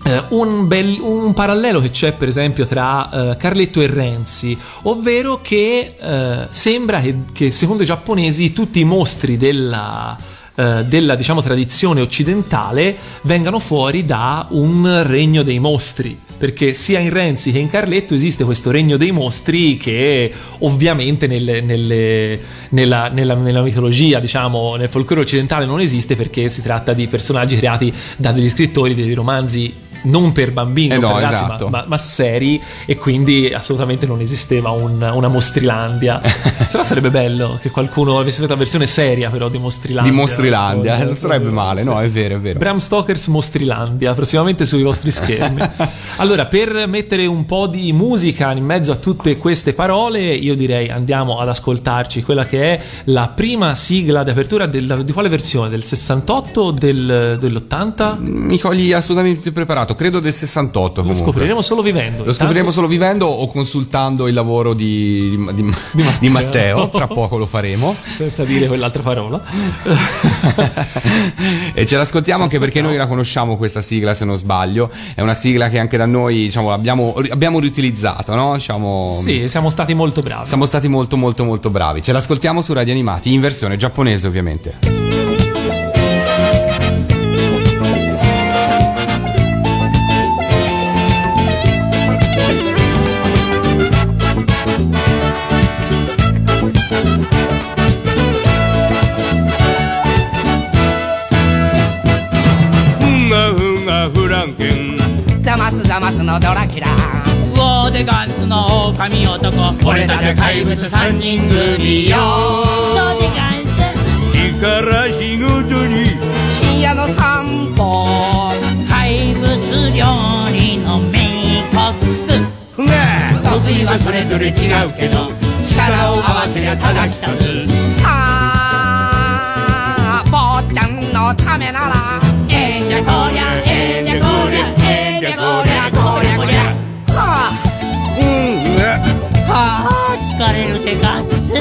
eh, un, bel- un parallelo che c'è per esempio tra eh, Carletto e Renzi, ovvero che eh, sembra che, che secondo i giapponesi tutti i mostri della, eh, della diciamo tradizione occidentale vengano fuori da un regno dei mostri perché sia in Renzi che in Carletto esiste questo regno dei mostri che ovviamente nelle- nelle- nella, nella- nella mitologia, diciamo, nel folklore occidentale non esiste perché si tratta di personaggi creati da degli scrittori dei romanzi non per bambini, Eh non no, per ragazzi, esatto. ma, ma- ma seri e quindi assolutamente non esisteva un- una Mostrilandia. Se no sarebbe bello che qualcuno avesse fatto la versione seria però di Mostrilandia. Di Mostrilandia, non sarebbe male, no, è vero, è vero. Bram Stoker's Mostrilandia, prossimamente sui vostri schermi. allora, per mettere un po' di musica in mezzo a tutte queste parole, io direi andiamo ad ascoltarci quella che è la prima sigla di apertura del- di quale versione? Del 68 o del, dell'80? Mi cogli assolutamente preparato, credo del 68 Lo comunque. scopriremo solo vivendo. Lo scopriremo solo vivendo o consultando il lavoro di, di- di- di Matteo, tra poco lo faremo. Senza dire quell'altra parola. e ce l'ascoltiamo anche perché noi la conosciamo questa sigla se non sbaglio. È una sigla che anche da noi diciamo, abbiamo, abbiamo riutilizzato, no? Diciamo, sì, siamo stati molto bravi. Siamo stati molto molto molto bravi. Ce l'ascoltiamo su Radio Animati in versione giapponese ovviamente. のドラキュラ。ウォーデガンスの狼男。俺たちは怪物三人組よ。そうでガンス。日から仕事に深夜の散歩。怪物料理の名国得意はそれぞれ違うけど力を合わせりゃただ一つあー坊ちゃんのためなら。えんじゃこりゃえんじゃこりゃえんじゃこりゃあ疲れるでガッツ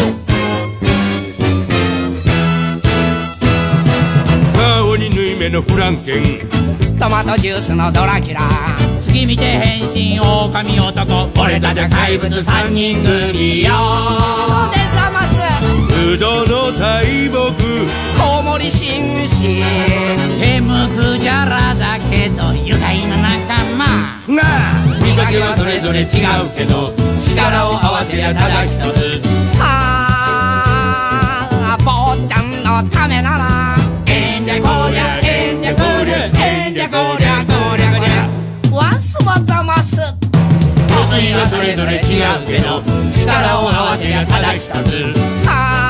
顔に縫い目のフランケン。トマトジュースのドラキュラ月見て変身狼男。俺たちは怪物三人組よ。そうでざます。うどの大木。コウモリ紳士煙くじゃらだけど愉快な仲間。なあ見かけはそれぞれ違うけど力を合わせりゃただ一つ。あー坊ちゃんのためなら。えんりゃこりゃえんりゃこりゃえんりゃこりゃこりゃこりゃ。ワンスもざます。得意はそれぞれ違うけど力を合わせりゃただ一つ。あ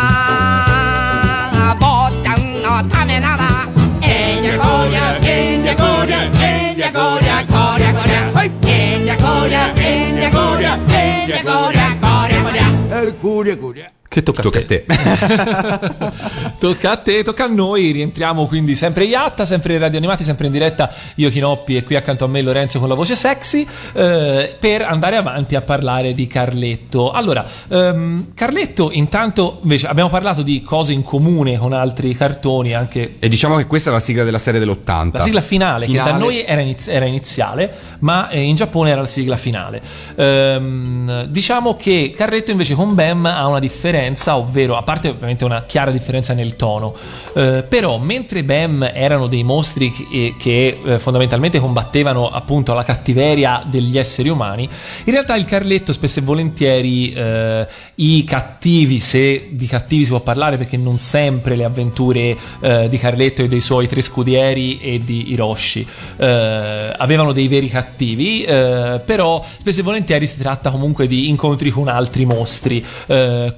curia, curia, curia, curia, curia, che tocca, tocca a te. A te. tocca a te, tocca a noi. Rientriamo quindi sempre Iatta, sempre Radio Animati, sempre in diretta. Io Chinoppi e qui accanto a me Lorenzo con la voce sexy eh, per andare avanti a parlare di Carletto. Allora, ehm, Carletto, intanto invece abbiamo parlato di cose in comune con altri cartoni anche. E diciamo che questa è la sigla della serie dell'80. La sigla finale, finale. che da noi era, iniz- era iniziale, ma eh, in Giappone era la sigla finale. Ehm, diciamo che Carletto invece con Bam ha una differenza ovvero, a parte ovviamente una chiara differenza nel tono, eh, però mentre Bam erano dei mostri che, che, eh, fondamentalmente combattevano appunto la cattiveria degli esseri umani, in realtà il Carletto spesso e volentieri eh, i cattivi, se di cattivi si può parlare perché non sempre le avventure eh, di Carletto e dei suoi tre scudieri e di Hiroshi eh, avevano dei veri cattivi, eh, però spesso e volentieri si tratta comunque di incontri con altri mostri, eh,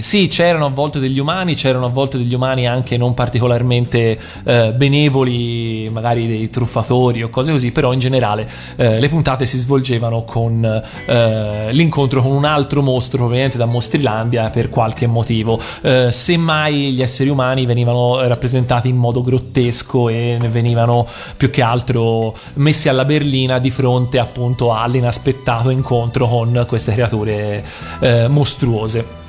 sì, c'erano a volte degli umani, c'erano a volte degli umani anche non particolarmente eh, benevoli, magari dei truffatori o cose così, però in generale eh, le puntate si svolgevano con eh, l'incontro con un altro mostro proveniente da Mostrilandia per qualche motivo. Eh, semmai gli esseri umani venivano rappresentati in modo grottesco e venivano più che altro messi alla berlina di fronte appunto all'inaspettato incontro con queste creature eh, mostruose.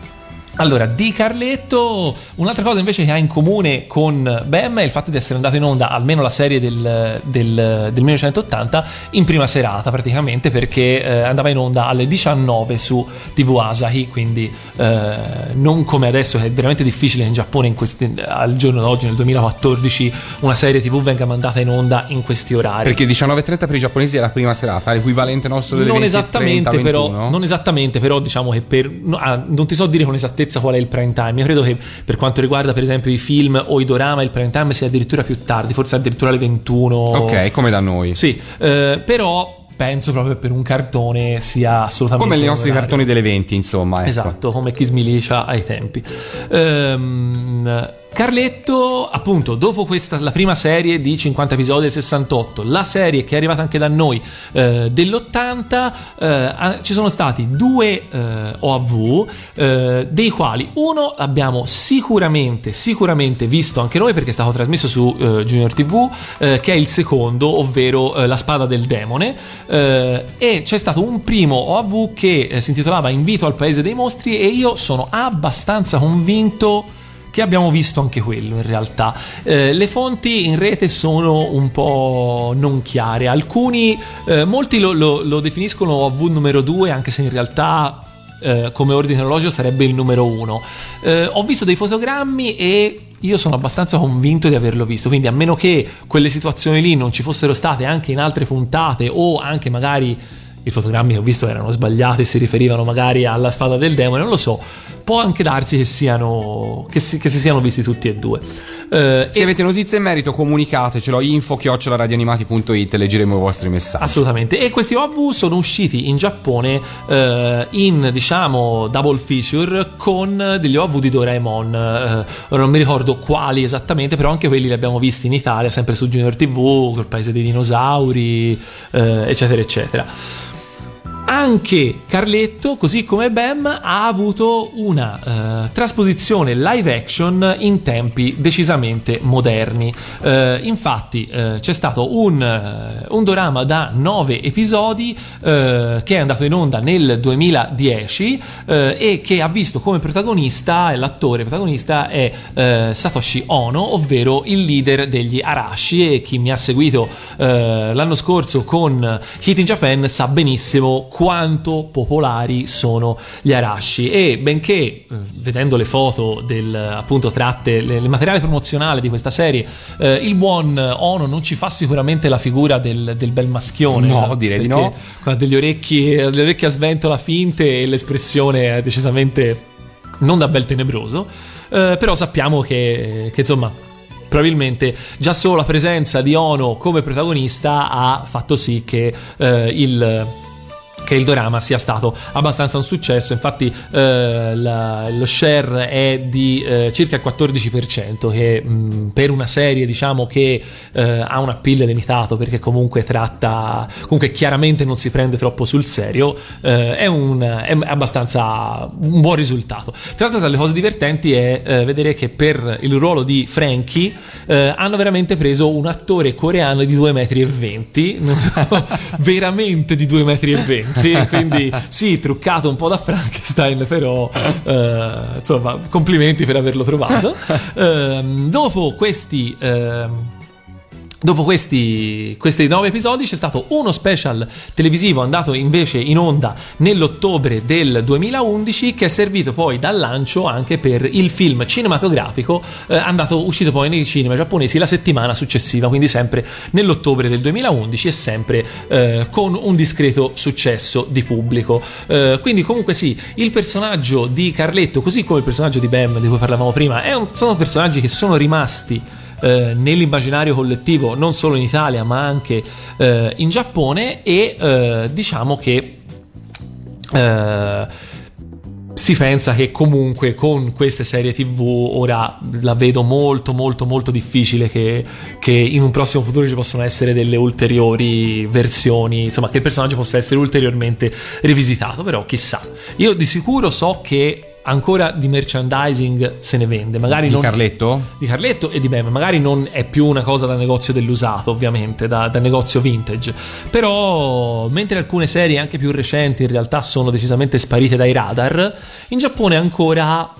Allora, di Carletto, un'altra cosa invece che ha in comune con Bam è il fatto di essere andato in onda, almeno la serie del, del, del 1980, in prima serata praticamente, perché eh, andava in onda alle 19 su TV Asahi, quindi eh, non come adesso che è veramente difficile in Giappone in questi- al giorno d'oggi, nel 2014, una serie TV venga mandata in onda in questi orari. Perché 19.30 per i giapponesi è la prima serata, l'equivalente nostro delle non 20.30, esattamente, 21? però, non esattamente, però diciamo che per. no, ah, non ti so dire con esattezza qual è il prime time. Io credo che per quanto riguarda, per esempio, i film o i dorama, il prime time sia addirittura più tardi, forse addirittura alle 21. Ok, come da noi. Sì, eh, però penso proprio per un cartone sia assolutamente. Come i nostri orario. cartoni delle 20, insomma. Ecco. Esatto, come Kiss Milicia ai tempi. Ehm, Carletto, appunto, dopo questa, la prima serie di 50 episodi del 68, la serie che è arrivata anche da noi eh, dell'80, eh, ci sono stati due eh, OAV, eh, dei quali uno l'abbiamo sicuramente, sicuramente visto anche noi perché è stato trasmesso su eh, Junior TV, eh, che è il secondo, ovvero La spada del demone, e c'è stato un primo OAV che si intitolava Invito al paese dei mostri e io sono abbastanza convinto che abbiamo visto anche quello in realtà. Eh, le fonti in rete sono un po' non chiare, alcuni, eh, molti lo, lo- lo definiscono OV numero 2 anche se in realtà eh, come ordine orologio sarebbe il numero 1. ho visto dei fotogrammi e io sono abbastanza convinto di averlo visto, quindi a meno che quelle situazioni lì non ci fossero state anche in altre puntate o anche magari i fotogrammi che ho visto erano sbagliati, si riferivano magari alla spada del demone, non lo so. Può anche darsi che siano che si, che si siano visti tutti e due. Eh, Se e- avete notizie in merito, comunicatecelo. Info radioanimati.it leggeremo i vostri messaggi. Assolutamente. E questi OV sono usciti in Giappone eh, in diciamo double feature con degli OV di Doraemon. Eh, non mi ricordo quali esattamente, però anche quelli li abbiamo visti in Italia, sempre su Junior TV, col paese dei dinosauri, eh, eccetera, eccetera. Anche Carletto, così come Bam, ha avuto una eh, trasposizione live action in tempi decisamente moderni. Eh, infatti eh, c'è stato un, eh, un dorama da nove episodi eh, che è andato in onda nel 2010 eh, e che ha visto come protagonista, l'attore protagonista è Satoshi Ono, ovvero il leader degli Arashi e chi mi ha seguito l'anno scorso con Hit in Japan sa benissimo quanto popolari sono gli Arashi e benché eh, vedendo le foto del appunto tratte il materiale promozionale di questa serie eh, il buon Ono non ci fa sicuramente la figura del, del bel maschione No, direi di no. ha degli orecchi, delle orecchie a sventola finte e l'espressione è decisamente non da bel tenebroso. Eh, però sappiamo che, che, insomma. Probabilmente già solo la presenza di Ono come protagonista ha fatto sì che eh, il che il dorama sia stato abbastanza un successo. Infatti, eh, la- lo share è di eh, circa il 14%, che mh, per una serie diciamo che eh, ha un appeal limitato perché comunque tratta, comunque chiaramente non si prende troppo sul serio, eh, è, un, è abbastanza un buon risultato. Tra l'altro, tra le cose divertenti è eh, vedere che per il ruolo di Frankie eh, hanno veramente preso un attore coreano di 2,20 metri, non- veramente di 2,20 metri, quindi sì, truccato un po' da Frankenstein, però eh, insomma, complimenti per averlo trovato. Ehm, dopo questi... Dopo questi, questi nove episodi c'è stato uno special televisivo andato invece in onda nell'ottobre del 2011 che è servito poi da lancio anche per il film cinematografico eh, andato uscito poi nei cinema giapponesi la settimana successiva, quindi sempre nell'ottobre del 2011 e sempre eh, con un discreto successo di pubblico. Eh, quindi comunque sì, il personaggio di Carletto, così come il personaggio di Bam di cui parlavamo prima, un- sono personaggi che sono rimasti eh, nell'immaginario collettivo non solo in Italia ma anche eh, in Giappone e eh, diciamo che eh, si pensa che comunque con queste serie tv ora la vedo molto molto molto difficile che, che in un prossimo futuro ci possano essere delle ulteriori versioni insomma che il personaggio possa essere ulteriormente rivisitato però chissà. Io di sicuro so che ancora di merchandising se ne vende magari Di non Carletto? di Carletto e di Bam. Magari non è più una cosa da negozio dell'usato, ovviamente, da, da negozio vintage. Però, mentre alcune serie anche più recenti in realtà sono decisamente sparite dai radar, in Giappone ancora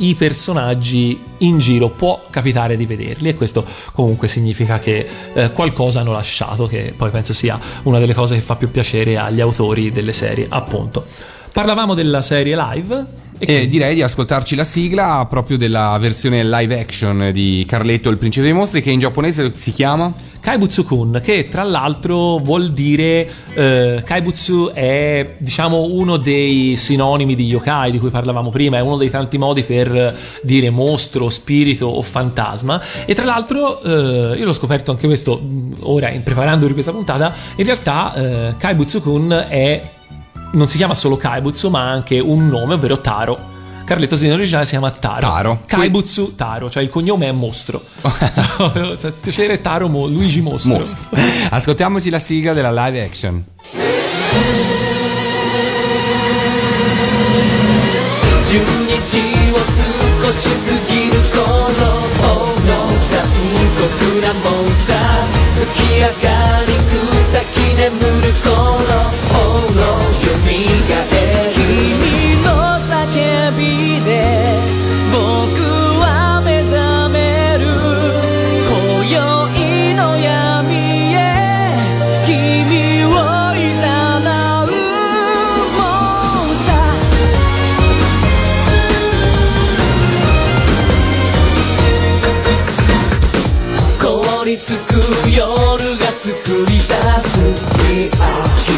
i personaggi in giro può capitare di vederli e questo comunque significa che eh, qualcosa hanno lasciato che poi penso sia una delle cose che fa più piacere agli autori delle serie appunto parlavamo della serie live E direi di ascoltarci la sigla proprio della versione live action di Carletto il principe dei mostri che in giapponese si chiama Kaibutsu-kun, che tra l'altro vuol dire eh, Kaibutsu è diciamo uno dei sinonimi di yokai di cui parlavamo prima, è uno dei tanti modi per dire mostro, spirito o fantasma. E tra l'altro, eh, io l'ho scoperto anche questo mh, ora in preparando per questa puntata. In realtà, eh, Kaibutsu-kun è non si chiama solo Kaibutsu, ma ha anche un nome, ovvero Taro. Carletto in originale si chiama Taro. Taro. Kaibutsu Taro, cioè il cognome è Mostro. Cioè, piacere Taro Mo- Luigi Mostro. Mostro. Ascoltiamoci la sigla della live action. 12日を少し過ぎる頃ほんの残酷なモンスター月明かり草木眠る つく夜が作り出す。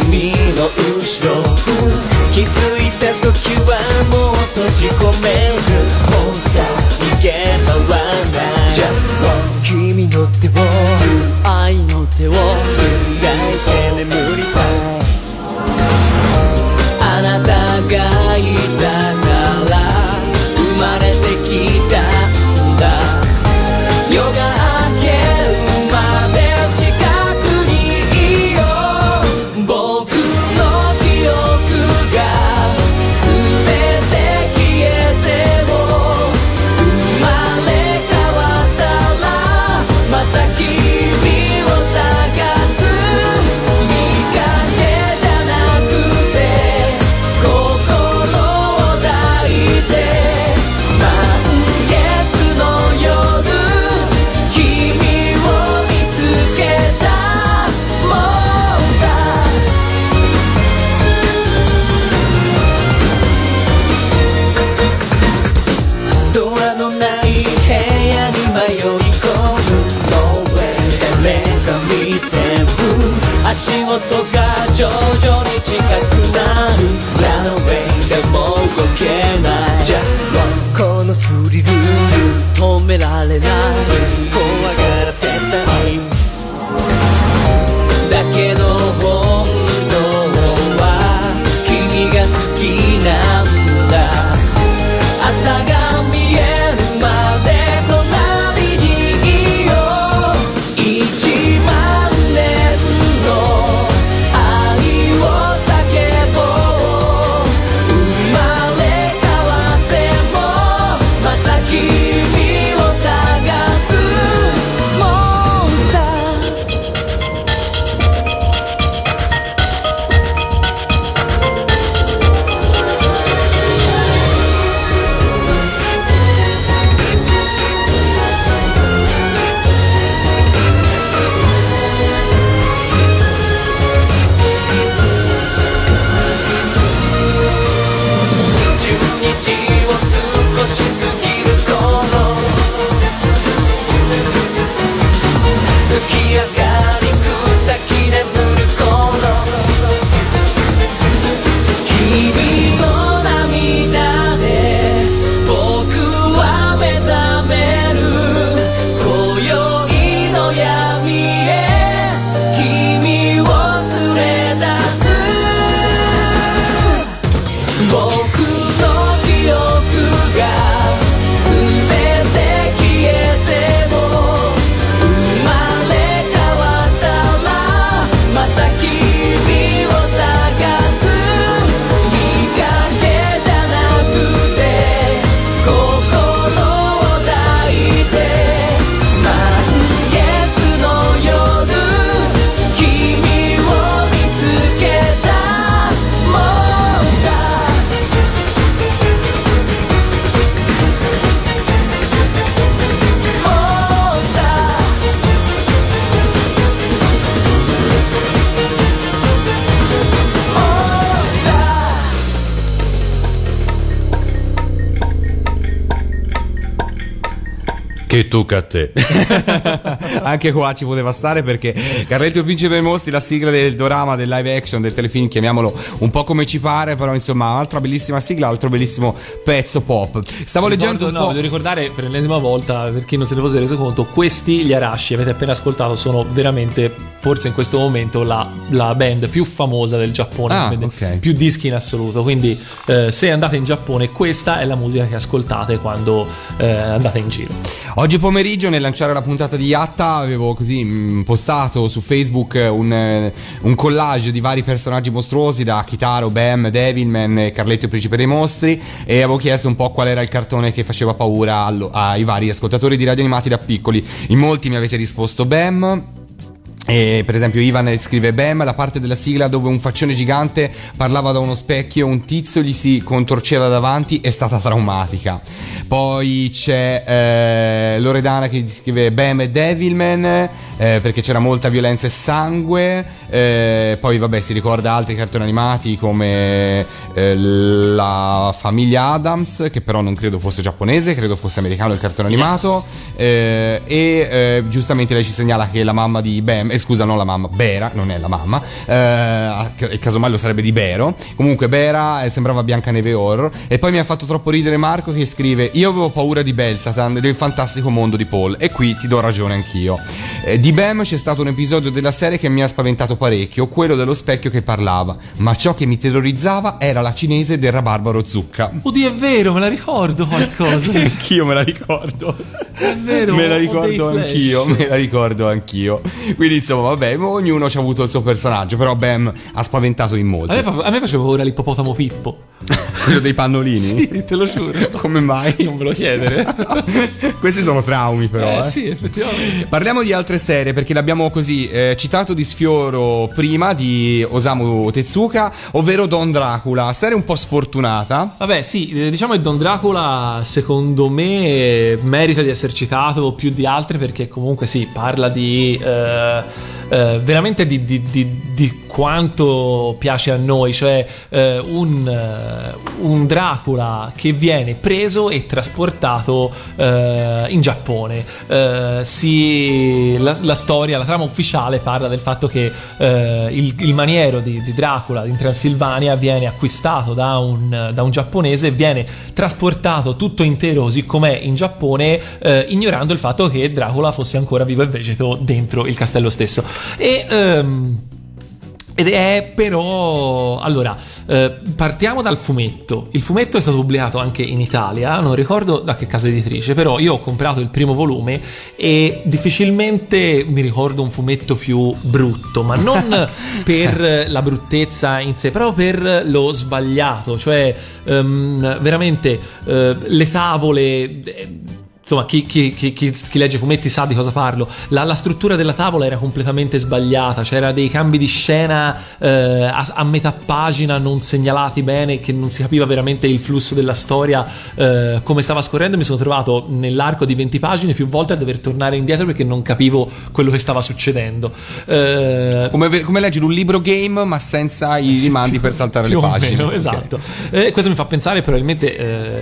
君の後ろ気づいた時はもう閉じ込めるモンスター逃げ回らない。Just one 君の手を愛の手を Anche qua ci poteva stare perché Carletto il Principe dei Mostri, la sigla del dorama, del live action, del telefilm, chiamiamolo un po' come ci pare, però insomma, altra bellissima sigla, altro bellissimo pezzo pop. Stavo leggendo Ricordo, no, voglio ricordare per l'ennesima volta, per chi non se ne fosse reso conto, questi, gli Arashi, avete appena ascoltato, sono veramente, forse in questo momento, la, la band più famosa del Giappone, Ah, che vende ok. più dischi in assoluto. Quindi, eh, se andate in Giappone, questa è la musica che ascoltate quando eh, andate in giro. Oggi pomeriggio nel lanciare la puntata di Yatta avevo così mh, postato su Facebook un, eh, un collage di vari personaggi mostruosi da Kitaro, Bam, Devilman Carletto il Principe dei Mostri e avevo chiesto un po' qual era il cartone che faceva paura allo- ai vari ascoltatori di radio animati da piccoli. In molti mi avete risposto Bam. E per esempio Ivan scrive Bam, la parte della sigla dove un faccione gigante parlava da uno specchio, un tizio gli si contorceva davanti, è stata traumatica. Poi c'è eh, Loredana che scrive Bam e Devilman, eh, perché c'era molta violenza e sangue. Eh, poi vabbè si ricorda altri cartoni animati come eh, la famiglia Adams, che però non credo fosse giapponese, credo fosse americano il cartone animato. Eh, e eh, giustamente lei ci segnala che la mamma di Bam, eh, scusa, non la mamma, Bera, non è la mamma, eh, casomai lo sarebbe di Bero. Comunque, Bera eh, sembrava Biancaneve Horror. E poi mi ha fatto troppo ridere Marco che scrive: Io avevo paura di Belsatan, del fantastico mondo di Paul, e qui ti do ragione anch'io. Eh, di Bam c'è stato un episodio della serie che mi ha spaventato parecchio, quello dello specchio che parlava. Ma ciò che mi terrorizzava era la cinese del rabarbaro zucca. Oddio, è vero, me la ricordo qualcosa. Anch'io me la ricordo. è vero, me la ricordo anch'io, me la ricordo anch'io. Quindi insomma, vabbè, ognuno ci ha avuto il suo personaggio, però Bam ha spaventato in molti. A me, fa- a me faceva paura l'ippopotamo Pippo. Quello dei pannolini? Sì, te lo giuro. Come mai? Non me lo chiedere. Questi sono traumi però. eh, eh. sì, effettivamente. Parliamo di altre serie perché l'abbiamo così eh, citato di sfioro prima di Osamu Tezuka, ovvero Don Dracula, serie un po' sfortunata. Vabbè, sì, eh, diciamo che Don Dracula secondo me merita di essere citato più di altre perché comunque sì, parla di... eh, eh, veramente di, di- di- di quanto piace a noi, cioè eh, un, eh, un Dracula che viene preso e trasportato eh, in Giappone. Eh, si- la, la storia, la trama ufficiale parla del fatto che eh, il, il maniero di, Dracula in Transilvania viene acquistato da un, da un giapponese e viene trasportato tutto intero così com'è in Giappone, ignorando il fatto che Dracula fosse ancora vivo e vegeto dentro il castello stesso. E. ehm, ed è però. Allora, eh, partiamo dal fumetto. Il fumetto è stato pubblicato anche in Italia, non ricordo da che casa editrice, però io ho comprato il primo volume e difficilmente mi ricordo un fumetto più brutto, ma non per la bruttezza in sé, però per lo sbagliato, cioè ehm, veramente eh, le tavole. eh, Insomma, chi, chi- chi- chi- legge fumetti sa di cosa parlo. La, la struttura della tavola era completamente sbagliata. C'era dei cambi di scena eh, a, a metà pagina non segnalati bene, che non si capiva veramente il flusso della storia, eh, come stava scorrendo. Mi sono trovato nell'arco di 20 pagine più volte a dover tornare indietro perché non capivo quello che stava succedendo. Eh, Come, come leggere un libro game ma senza i rimandi per saltare le pagine. meno, Ok. esatto. Eh, questo mi fa pensare probabilmente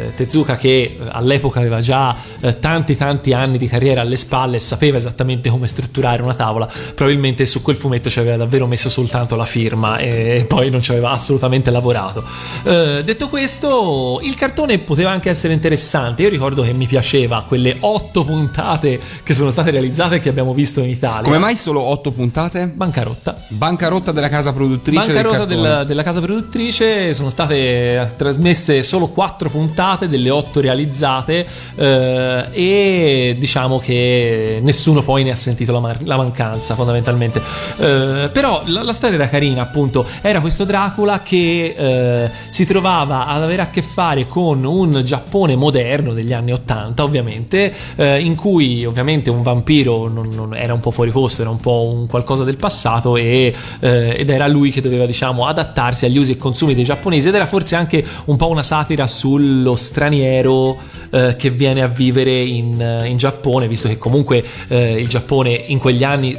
eh, Tezuka che eh, all'epoca aveva già eh, tanti tanti anni di carriera alle spalle e sapeva esattamente come strutturare una tavola, probabilmente su quel fumetto ci aveva davvero messo soltanto la firma e poi non ci aveva assolutamente lavorato. Eh, detto questo, il cartone poteva anche essere interessante. Io ricordo che mi piaceva quelle otto puntate che sono state realizzate e che abbiamo visto in Italia. Come mai solo 8 puntate? Bancarotta. Bancarotta della casa produttrice del Bancarotta cartone. della, della casa produttrice sono state trasmesse solo quattro puntate delle otto realizzate eh, e diciamo che nessuno poi ne ha sentito la, mar- la mancanza fondamentalmente. Eh, però la, la storia era carina appunto. Era questo Dracula che eh, si trovava ad avere a che fare con un Giappone moderno degli anni 80 ovviamente eh, in cui ovviamente un vampiro non- non- era un po' fuori posto era un po' un qualcosa del passato e, eh, ed era lui che doveva diciamo adattarsi agli usi e consumi dei giapponesi ed era forse anche un po' una satira sullo straniero eh, che viene a vivere vedere in, in Giappone, visto che comunque eh, il Giappone in quegli anni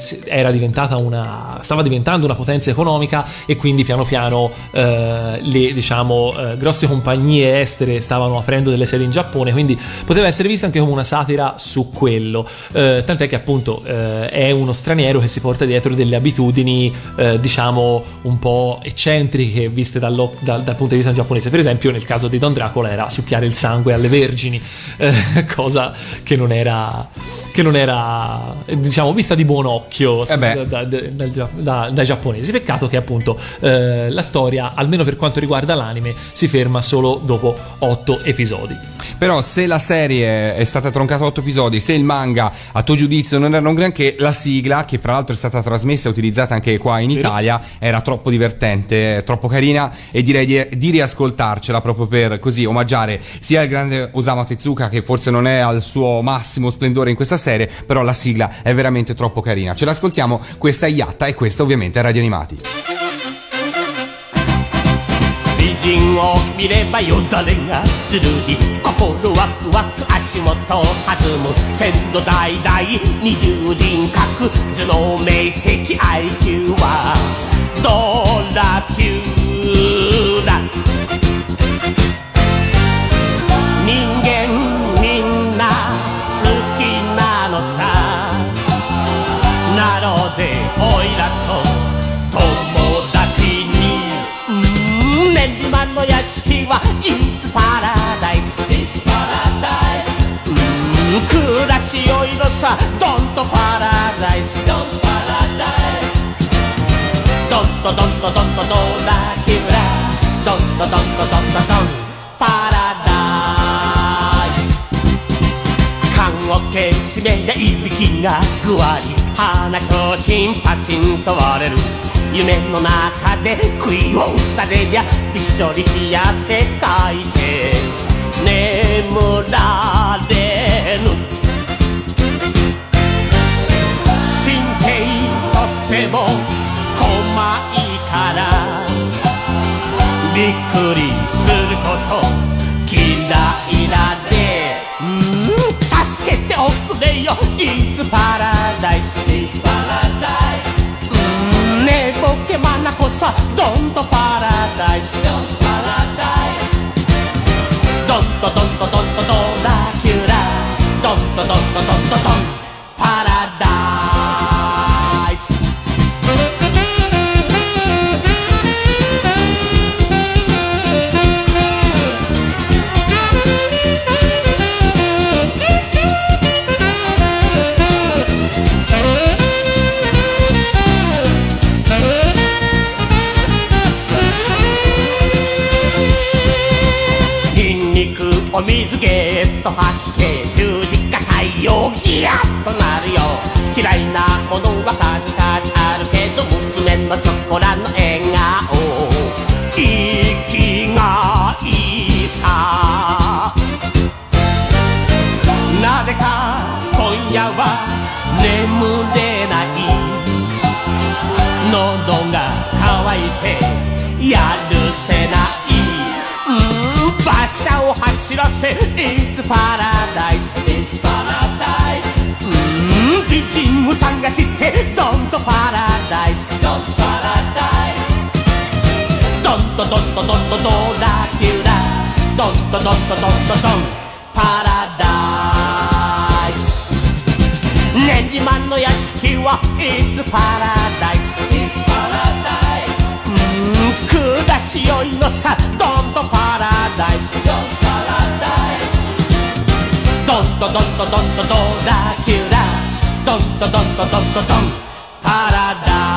diventata una, stava diventando una potenza economica e quindi piano piano eh, le diciamo eh, grosse compagnie estere stavano aprendo delle sedi in Giappone, quindi poteva essere visto anche come una satira su quello. Eh, tant'è che appunto eh, è uno straniero che si porta dietro delle abitudini, eh, diciamo, un po' eccentriche viste dallo- dal, dal punto di vista giapponese. Per esempio, nel caso di Don Dracula era succhiare il sangue alle vergini, eh, cosa che non era, che non era diciamo, vista di buon occhio Eh da- da- da- dai giapponesi. Peccato che appunto eh, la storia, almeno per quanto riguarda l'anime, si ferma solo dopo otto episodi. Però se la serie è stata troncata a 8 episodi, se il manga a tuo giudizio non era un granché, la sigla, che fra l'altro è stata trasmessa e utilizzata anche qua in Italia, era troppo divertente, troppo carina e direi di, di riascoltarcela proprio per così omaggiare sia il grande Osamu Tezuka che forse non è al suo massimo splendore in questa serie, però la sigla è veramente troppo carina. Ce l'ascoltiamo, questa è Yatta e questa ovviamente è Radio Animati. 人を見ればよだれがつるり心ワクワク足元弾む先祖代々二重人格頭脳明晰 IQ はドラキューは It's Paradise It's Paradise うん暮らしよいのさ Don't Paradise Don't Paradise ドンとドンとドンとドラキュラ。ドンとドンとドンとドンパラダイス。缶をけしめりゃいびきがぐわり。鼻ちょうちんパチンと割れる。夢の中で杭を打たれりゃびっしょり冷やせかいて。眠られぬ。神経とっても細いから。びっくりすること嫌いだぜうん助けておくれよ It's Paradise It's Paradise うん寝ぼけまなこさ Don't Paradise Don't Paradise ドンとドンとドンとド お水ゲット吐き気十字架太陽ギヤッとなるよ。嫌いなものは数々あるけど娘のチョコラの走らせ It's Paradise It's Paradise うん美人を探して Don't Paradise Don't Paradise ドンとドンとドンとドラキュラドンとドンとドンとドンパラダイス練馬の屋敷は It's Paradise It's Paradise うん暮らしよいのさ Don't Paradise Don't Paradise ドドドドドドラキュラドンドドドドドドンタララ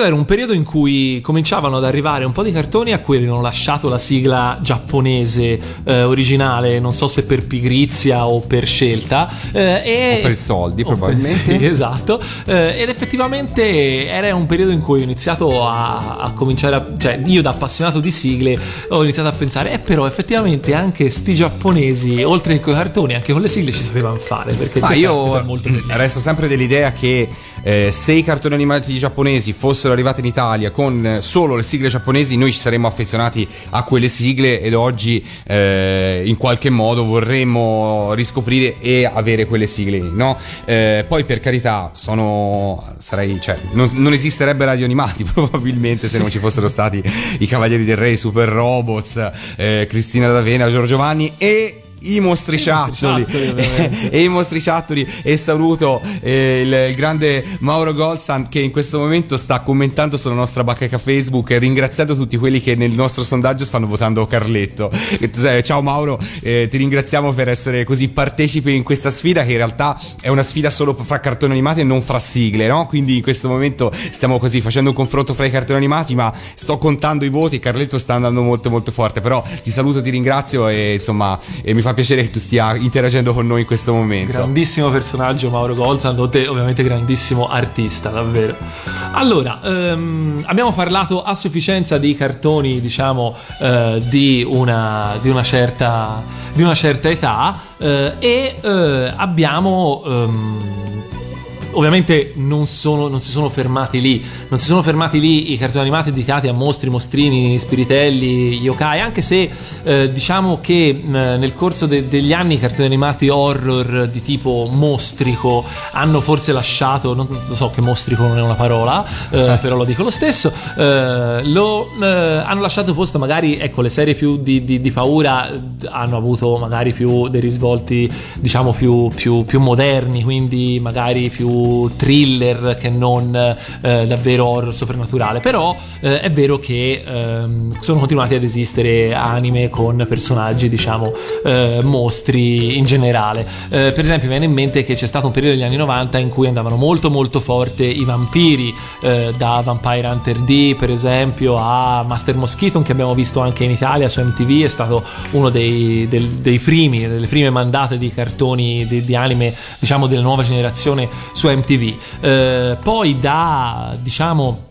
questo era un periodo in cui cominciavano ad arrivare un po' di cartoni a cui avevano lasciato la sigla giapponese eh, originale, non so se per pigrizia o per scelta. eh, e... O per soldi, probabilmente. sì, esatto. Eh, ed effettivamente era un periodo in cui ho iniziato a, a cominciare a... cioè io da appassionato di sigle ho iniziato a pensare, eh però effettivamente anche sti giapponesi, oltre che con i cartoni, anche con le sigle ci sapevano fare, perché Ma io resto sempre dell'idea che eh, se i cartoni animati giapponesi fossero arrivati in Italia con eh, solo le sigle giapponesi, noi ci saremmo affezionati a quelle sigle ed oggi eh, in qualche modo vorremmo riscoprire e avere quelle sigle, no? Eh, poi per carità, sono sarei, cioè, non, non esisterebbe radio animati probabilmente se non ci fossero stati i Cavalieri del Re, Super Robots, eh, Cristina D'Avena, Giorgio Vanni e i mostriciattoli. E i mostriciattoli e saluto eh, il, il grande Mauro Golsan che in questo momento sta commentando sulla nostra bacheca Facebook e ringraziando tutti quelli che nel nostro sondaggio stanno votando Carletto. Ciao Mauro eh, ti ringraziamo per essere così partecipe in questa sfida che in realtà è una sfida solo fra cartoni animati e non fra sigle no? quindi in questo momento stiamo così facendo un confronto fra i cartoni animati ma sto contando i voti Carletto sta andando molto molto forte però ti saluto ti ringrazio e insomma e mi fa piacere che tu stia interagendo con noi in questo momento Grandissimo personaggio Mauro Golzan, te ovviamente grandissimo artista, davvero. Allora, ehm, abbiamo parlato a sufficienza di cartoni, diciamo, eh, di, una, di, una certa, di una certa età eh, e eh, abbiamo... ehm, Ovviamente non, sono- non si sono fermati lì, non si sono fermati lì i cartoni animati dedicati a mostri, mostrini, spiritelli, yokai, anche se eh, diciamo che mh, nel corso de- degli anni i cartoni animati horror di tipo mostrico hanno forse lasciato, non lo so che mostrico non è una parola, eh, però lo dico lo stesso, eh, lo, eh, hanno lasciato posto magari, ecco, le serie più di, di- di paura eh, hanno avuto magari più dei risvolti, diciamo, più, più- più moderni, quindi magari più thriller che non eh, davvero horror soprannaturale. Però eh, è vero che ehm, sono continuati ad esistere anime con personaggi, diciamo, eh, mostri in generale. Eh, per esempio, mi viene in mente che c'è stato un periodo degli anni 90 in cui andavano molto molto forte i vampiri, eh, da Vampire Hunter D, per esempio, a Master Mosquito, che abbiamo visto anche in Italia su MTV, è stato uno dei, del- dei primi, delle prime mandate di cartoni di, di anime, diciamo, della nuova generazione su MTV. Eh, poi da, diciamo,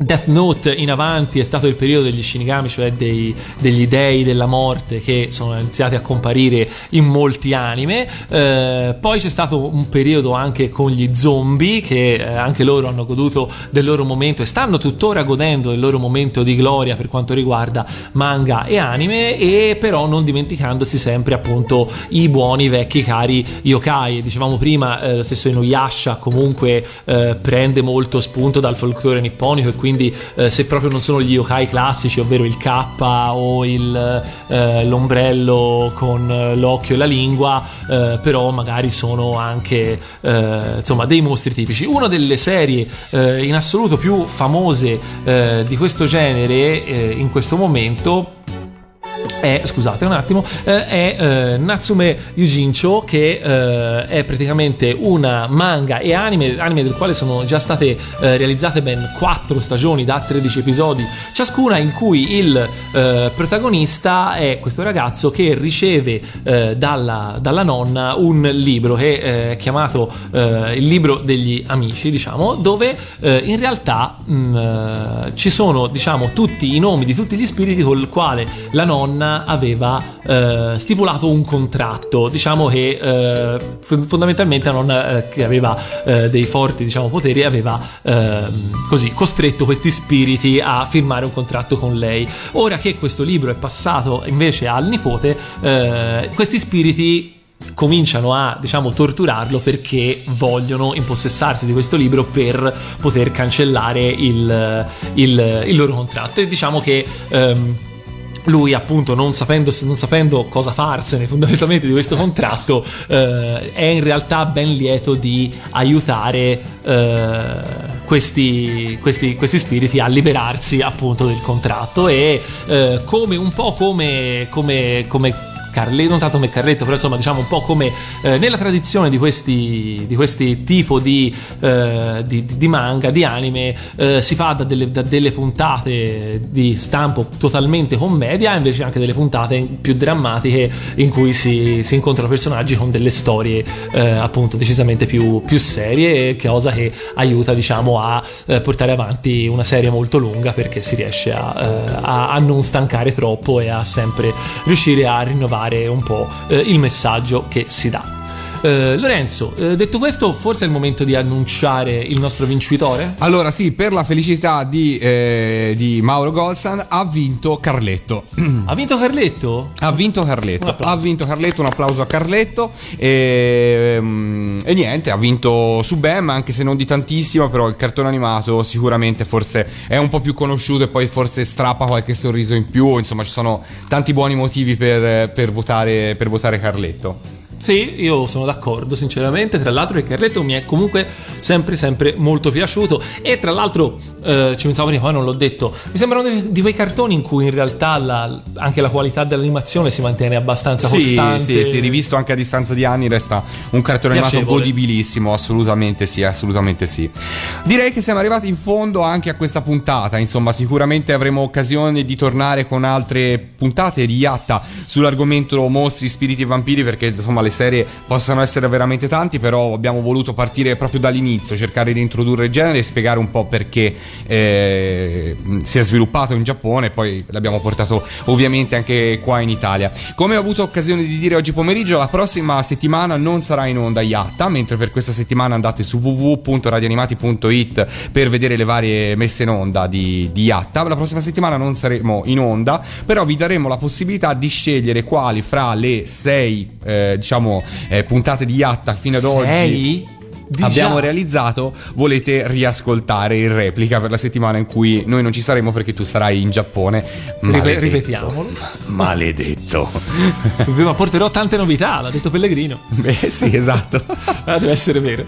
Death Note in avanti è stato il periodo degli Shinigami, cioè dei- degli dei della morte che sono iniziati a comparire in molti anime. Eh, poi c'è stato un periodo anche con gli zombie, che eh, anche loro hanno goduto del loro momento e stanno tuttora godendo del loro momento di gloria per quanto riguarda manga e anime, e però non dimenticandosi sempre appunto i buoni vecchi cari yokai. Dicevamo prima, eh, lo stesso Inuyasha comunque eh, prende molto spunto dal folklore nipponico e quindi eh, se proprio non sono gli yokai classici, ovvero il K o il, eh, l'ombrello con eh, l'occhio e la lingua, eh, però magari sono anche eh, insomma dei mostri tipici. Una delle serie eh, in assoluto più famose di questo genere in questo momento è, scusate un attimo, eh, è eh, Natsume Yujincho che eh, è praticamente una manga e anime, anime del quale sono già state eh, realizzate ben 4 stagioni da 13 episodi ciascuna in cui il protagonista è questo ragazzo che riceve dalla, dalla nonna un libro che è chiamato il libro degli amici diciamo dove in realtà mh, eh, ci sono diciamo tutti i nomi di tutti gli spiriti col quale la nonna aveva eh, stipulato un contratto. Diciamo che eh, fondamentalmente la nonna eh, che aveva eh, dei forti diciamo poteri aveva ehm, così costretto questi spiriti a firmare un contratto con lei. Ora che questo libro è passato invece al nipote eh, questi spiriti cominciano a diciamo torturarlo perché vogliono impossessarsi di questo libro per poter cancellare il, il- il loro contratto. E diciamo che ehm, lui appunto non sapendo, non sapendo cosa farsene fondamentalmente di questo contratto eh, è in realtà ben lieto di aiutare eh, questi, questi- questi spiriti a liberarsi appunto del contratto e eh, come un po' come, come, come Carletto, non tanto come Carletto, però insomma diciamo un po' come eh, nella tradizione di questi, di questi tipo di, eh, di- di manga, di anime, eh, si fa da delle, da delle puntate di stampo totalmente commedia, invece anche delle puntate più drammatiche in cui si, si incontrano personaggi con delle storie eh, appunto decisamente più, più serie, cosa che aiuta diciamo a eh, portare avanti una serie molto lunga perché si riesce a, eh, a- a non stancare troppo e a sempre riuscire a rinnovare un po' eh, il messaggio che si dà. Eh, Lorenzo, eh, detto questo, forse è il momento di annunciare il nostro vincitore? Allora sì, per la felicità di, eh, di Mauro Golsan ha vinto Carletto. Ha vinto Carletto? Ha vinto Carletto, ha vinto Carletto, un applauso a Carletto e, mm, e niente, ha vinto Subem anche se non di tantissimo, però il cartone animato sicuramente forse è un po' più conosciuto e poi forse strappa qualche sorriso in più, insomma ci sono tanti buoni motivi per, per votare, per votare Carletto. Sì, io sono d'accordo, sinceramente. Tra l'altro, il Carletto mi è comunque sempre, sempre molto piaciuto. E tra l'altro, eh, ci pensavo prima, poi non l'ho detto. Mi sembrano di, di quei cartoni in cui in realtà la- anche la qualità dell'animazione si mantiene abbastanza Sì, costante. sì, sì, rivisto anche a distanza di anni resta un cartone animato Piacevole. godibilissimo, assolutamente sì, assolutamente sì. Direi che siamo arrivati in fondo anche a questa puntata, insomma sicuramente avremo occasione di tornare con altre puntate di Yatta sull'argomento mostri, spiriti e vampiri perché insomma le serie possono essere veramente tanti, però abbiamo voluto partire proprio dall'inizio, cercare di introdurre il genere e spiegare un po' perché eh, si è sviluppato in Giappone e poi l'abbiamo portato ovviamente anche qua in Italia. Come ho avuto occasione di dire oggi pomeriggio, la prossima settimana non sarà in onda Yatta, mentre per questa settimana andate su www.radioanimati.it per vedere le varie messe in onda di, di Yatta. La prossima settimana non saremo in onda, però vi daremo la possibilità di scegliere quali fra le sei eh, diciamo eh, puntate di Yatta fino ad oggi Sei? Di abbiamo realizzato volete riascoltare in replica per la settimana in cui noi non ci saremo perché tu sarai in Giappone Maledetto. ripetiamolo. maledetto Ma porterò tante novità, l'ha detto Pellegrino. beh sì esatto Ah, deve essere vero.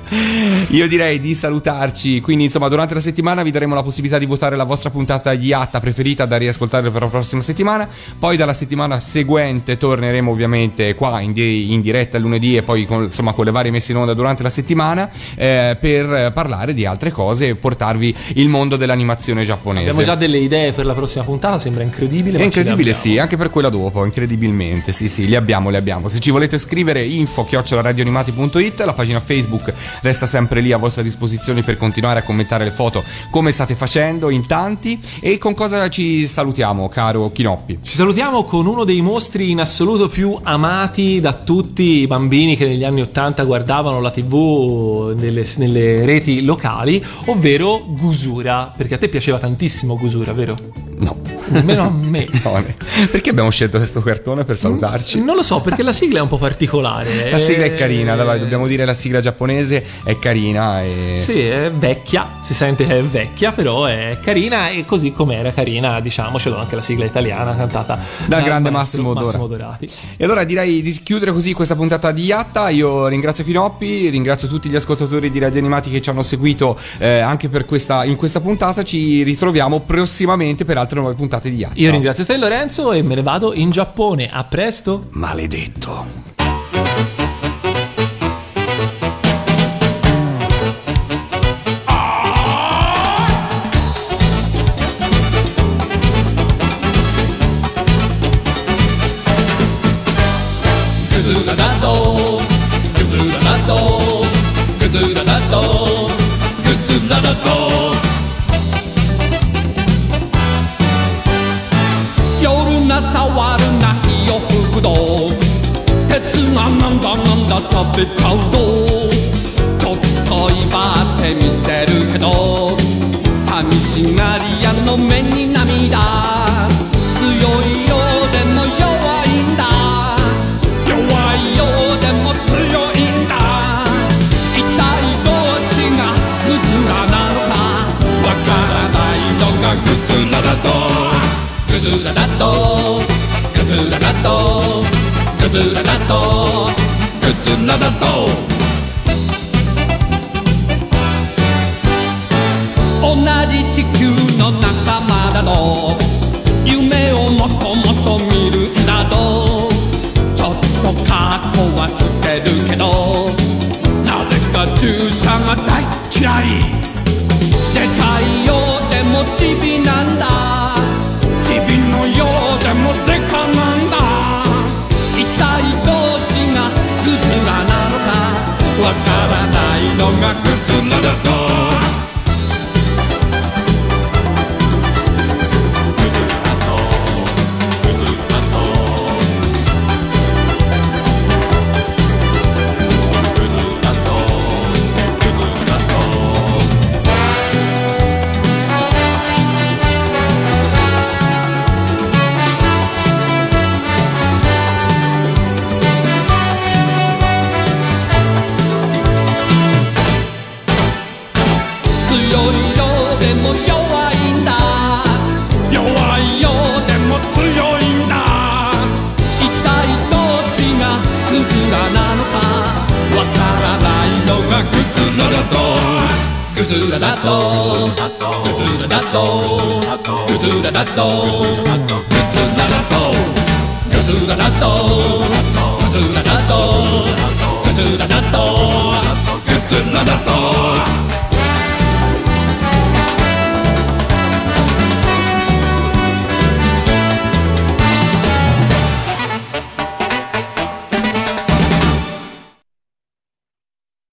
io direi di salutarci quindi insomma durante la settimana vi daremo la possibilità di votare la vostra puntata di Atta preferita da riascoltare per la prossima settimana poi dalla settimana seguente torneremo ovviamente qua in, di- in diretta lunedì e poi con, insomma con le varie messe in onda durante la settimana eh, per parlare di altre cose e portarvi il mondo dell'animazione giapponese Abbiamo già delle idee per la prossima puntata, sembra incredibile. È le incredibile, sì, anche per quella dopo, incredibilmente. Sì, sì, li abbiamo, li abbiamo. Se ci volete scrivere info radioanimati.it, la pagina Facebook resta sempre lì a vostra disposizione per continuare a commentare le foto come state facendo in tanti. E con cosa ci salutiamo, caro Chinoppi? Ci salutiamo con uno dei mostri in assoluto più amati da tutti i bambini che negli anni 80 guardavano la TV nelle, nelle reti locali, ovvero Gusura. Perché a te piaceva tantissimo Gusura, vero? No. Almeno a me. No, perché abbiamo scelto questo cartone per salutarci? Non lo so, perché la sigla è un po' particolare. La sigla è Eh, carina, dai, dobbiamo dire la sigla giapponese è carina e... Sì, è vecchia, si sente che è vecchia, però è carina e così come era carina, diciamocelo, anche la sigla italiana cantata Dal grande maestro Massimo Dora. Dorati. E allora direi di chiudere così questa puntata di Yatta. Io ringrazio Chinoppi, ringrazio tutti gli ascoltatori di Radio Animati che ci hanno seguito eh, anche per questa, in questa puntata. Ci ritroviamo prossimamente per altre nuove puntate di Yacht. Io ringrazio te Lorenzo e me ne vado in Giappone. A presto. Maledetto. Good. くずらだとくずらだとくずらだと夜な触るな火を吹くど鉄がなんだなんだ食べちゃうぞちょっと威張ってみせるけど寂しがり屋の目に涙。強いようでも弱いんだ。弱いようでも強いんだ。一体どっちがクズラなのか。わからないのがクズラだと。クズラだと。クズラだとクズラだとクズラだと同じ地球の仲間だと夢をもっともっと見るんだとちょっとカッコはつけるけどなぜか注射が大嫌いでかいようでもチビなつ靴らだとだと。ぐずらだと。ぐずらだと。ぐずらだと。ぐずらだと。ぐずらだと。ぐずらだとぐずらだと。